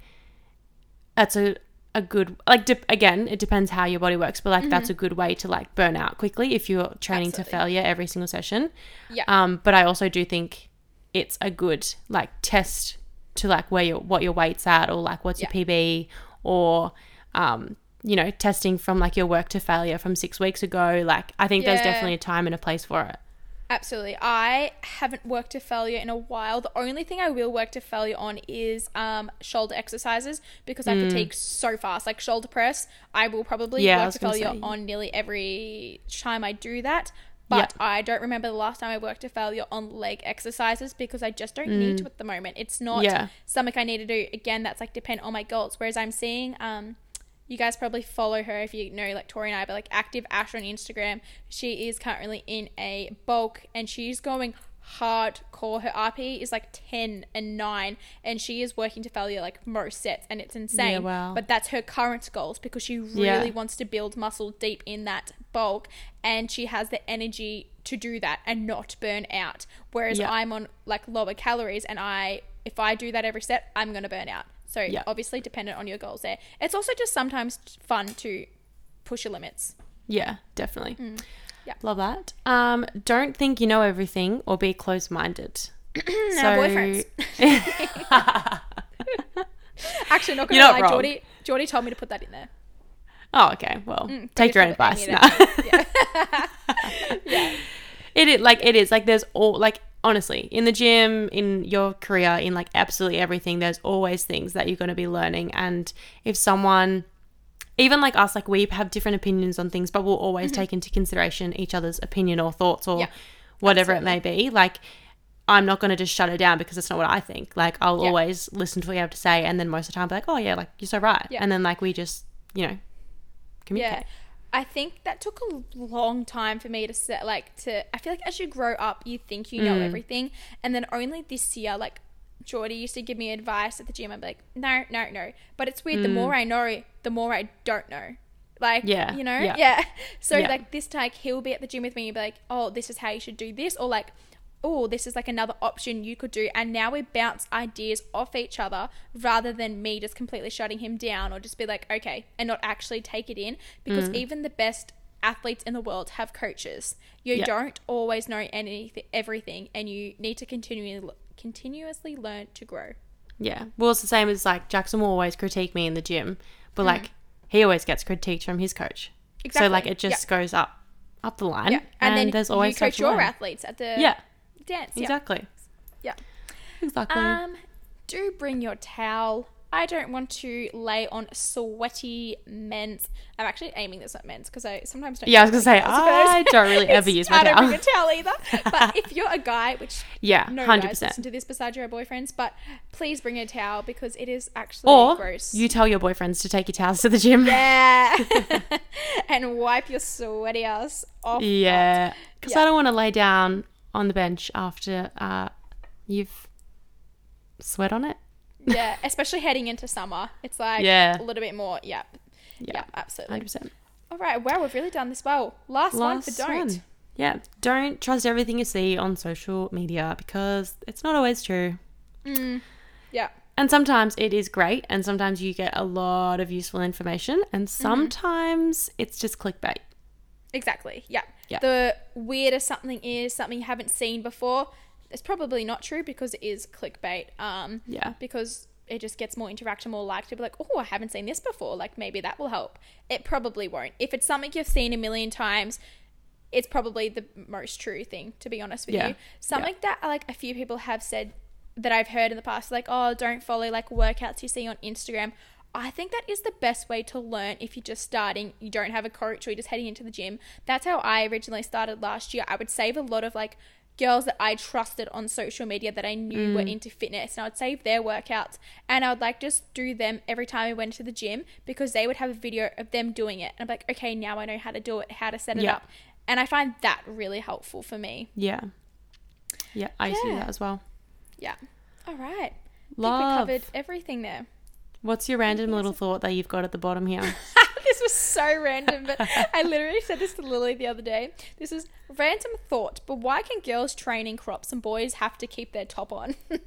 that's a a good like de- again it depends how your body works but like that's a good way to like burn out quickly if you're training Mm-hmm. Absolutely. to failure every single session yeah. um, but I also do think it's a good like test to like where your what your weight's at or like what's your PB or um, you know testing from like your work to failure from six weeks ago. Like I think there's definitely a time and a place for it. Absolutely. I haven't worked to failure in a while. The only thing I will work to failure on is um, shoulder exercises because I fatigue so fast. Like shoulder press, I will probably Mm. Yeah, work to failure say. on nearly every time I do that. But I don't remember the last time I worked to failure on leg exercises because I just don't need to at the moment. It's not Mm. Yeah. something I need to do. Again, that's like depend on my goals. Whereas I'm seeing um you guys probably follow her if you know like Tori and I, but like active Ash on Instagram. She is currently in a bulk and she's going hardcore. Her RP is like 10 and 9 and she is working to failure like most sets and it's insane. Yeah, wow. But that's her current goals because she really Yeah. wants to build muscle deep in that bulk and she has the energy to do that and not burn out. Whereas Yeah. I'm on like lower calories and I if I do that every set, I'm going to burn out. So Yeah. obviously dependent on your goals there. It's also just sometimes fun to push your limits. Yeah, definitely. Mm. Yeah. Love that. Um, don't think you know everything or be close minded. Our boyfriends. Actually, not gonna You're not lie. Geordie, Geordie told me to put that in there. Oh, okay. Well, Mm, take your own advice. sure yeah. did. It is like it is like there's all like honestly in the gym in your career in like absolutely everything there's always things that you're going to be learning and if someone even like us like we have different opinions on things but we'll always take into consideration each other's opinion or thoughts or Mm-hmm. Yeah, whatever it may be like I'm not going to just shut it down because it's not what I think like I'll Yeah. always listen to what you have to say and then most of the time I'll be like oh yeah like you're so right Yeah. and then like we just you know communicate Yeah. I think that took a long time for me to set like to I feel like as you grow up you think you Mm. know everything and then only this year like Geordie used to give me advice at the gym. I'd be like, no, no, no. But it's weird. The more I know, the more I don't know. Like, Mm. Yeah, you know, yeah. yeah. So Yeah. like this time he'll be at the gym with me and be like, oh, this is how you should do this, or like, oh, this is like another option you could do. And now we bounce ideas off each other rather than me just completely shutting him down or just be like, okay, and not actually take it in. Because even the best athletes in the world have coaches. You Yeah. don't always know anything, everything, and you need to continually continuously learn to grow. Yeah. Well, it's the same as like Jackson will always critique me in the gym, but like he always gets critiqued from his coach. Exactly. So like Mm. It just goes up up the line. Yeah, and, then there's always you coach your learn. athletes at the Yeah, dance. Exactly. Yeah. Exactly. Um, do bring your towel. I don't want to lay on sweaty men's. I'm actually aiming this at men's because I sometimes don't. yeah, I was gonna say I don't really ever use my I don't towel. bring a towel either. But if you're a guy, which Yeah, no hundred guys listen to this besides your boyfriends, but please bring a towel because it is actually gross. Or gross. you tell your boyfriends to take your towels to the gym. yeah, and wipe your sweaty ass off. Yeah, because Yeah. I don't want to lay down on the bench after uh, you've sweat on it. Yeah, especially heading into summer, it's like Yeah. a little bit more. Yeah, yeah, absolutely. Hundred percent. All right, wow, we've really done this well. Last, one for don't. one. Yeah, don't trust everything you see on social media because it's not always true. Yeah, And sometimes it is great, and sometimes you get a lot of useful information, and Mm-hmm. sometimes it's just clickbait. exactly. Yeah. Yeah. The weirder something is, something you haven't seen before, it's probably not true because it is clickbait. Um, Yeah. because it just gets more interaction, more likes. People are like, oh, I haven't seen this before. Like maybe that will help. It probably won't. If it's something you've seen a million times, it's probably the most true thing to be honest with Yeah. you. Something that like a few people have said that I've heard in the past, like, oh, don't follow like workouts you see on Instagram. I think that is the best way to learn if you're just starting, you don't have a coach or you're just heading into the gym. That's how I originally started last year. I would save a lot of like girls that I trusted on social media that I knew were mm. into fitness and I would save their workouts and I would like just do them every time I went to the gym because they would have a video of them doing it. And I'm like, okay, now I know how to do it, how to set it Yeah. up. And I find that really helpful for me. Yeah. Yeah, I see that as well. Yeah. All right. I think we Love. covered everything there. What's your random little thought that you've got at the bottom here? this was so random, but I literally said this to Lily the other day. This is random thought, but why can girls train in crops and boys have to keep their top on?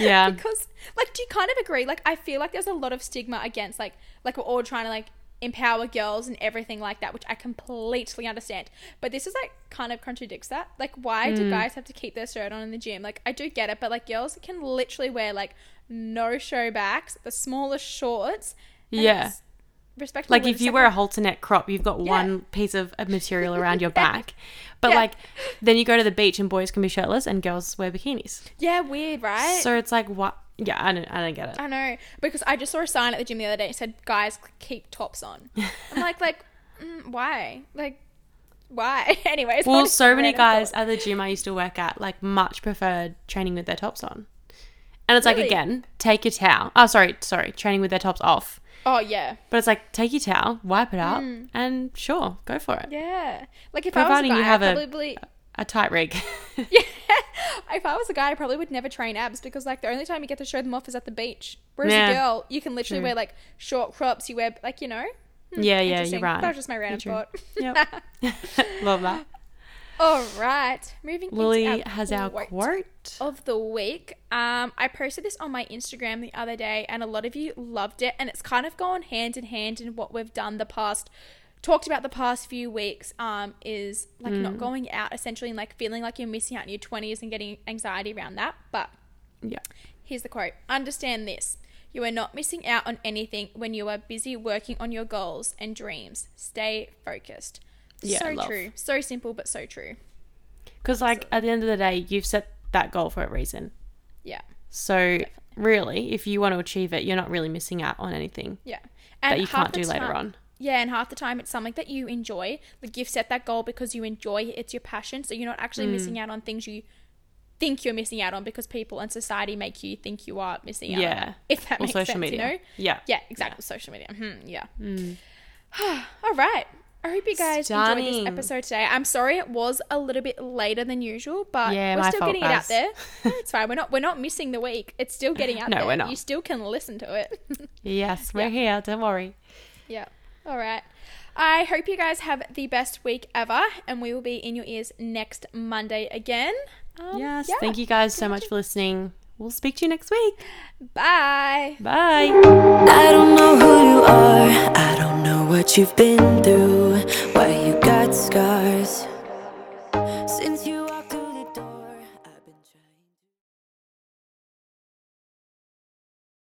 Yeah. because, like, do you kind of agree? Like, I feel like there's a lot of stigma against, like, like we're all trying to like empower girls and everything like that, which I completely understand. But this is like kind of contradicts that. Like, why Hmm. do guys have to keep their shirt on in the gym? Like, I do get it, but like girls can literally wear like no show backs, the smallest shorts. Yeah. Respectable Like if you wear a halter neck crop, you've got Yeah. one piece of, of material around your back. But Yeah. like then you go to the beach and boys can be shirtless and girls wear bikinis. yeah, weird, right? So it's like what yeah, I don't I don't get it. I know because I just saw a sign at the gym the other day. It said, "Guys, keep tops on." I'm like, like, mm, why? Like, why? Anyways, Well, so many guys thought? at the gym I used to work at like much preferred training with their tops on. And it's like again, take your towel. Oh, sorry, sorry, training with their tops off. Oh yeah, But it's like take your towel, wipe it up, and sure, go for it. Mm. yeah. Like if Providing I was a you guy, have I a- probably A tight rig. yeah. If I was a guy, I probably would never train abs because like the only time you get to show them off is at the beach. Whereas Yeah. a girl, you can literally True. wear like short crops. You wear like you know. yeah, yeah, you're right. That was just my random thought. Yep. Love that. All right, moving. Lily into has our quote. of the week. Um, I posted this on my Instagram the other day, and a lot of you loved it. And it's kind of gone hand in hand in what we've done the past, talked about the past few weeks. Um, is like Mm. not going out essentially, and like feeling like you're missing out in your twenties and getting anxiety around that. But Yeah. here's the quote: Understand this. You are not missing out on anything when you are busy working on your goals and dreams. Stay focused. Yeah, so love. true. So simple, but so true. Because like at the end of the day, you've set that goal for a reason. Yeah. So really, if you want to achieve it, you're not really missing out on anything Yeah. that you can't do later time- on. Yeah, and half the time it's something that you enjoy. Like you've set that goal because you enjoy it, it's your passion. So you're not actually Mm. missing out on things you think you're missing out on because people and society make you think you are missing out. on Yeah. if that Or makes social sense, media. you know? Yeah. Yeah, exactly. Social media. hmm yeah. All right. I hope you guys enjoyed this episode today. I'm sorry it was a little bit later than usual, but Yeah, we're still fault, getting it out there. No, it's fine. We're not we're not missing the week. It's still getting out No, there. we're not. You still can listen to it. Yes, we're here. Don't worry. Yeah. All right. I hope you guys have the best week ever, and we will be in your ears next Monday again. Um, Yes. yeah. Thank you guys so much for listening we'll speak to you next week. Bye. Bye. I don't know who you are. I don't know what you've been through. Why you got scars. Since you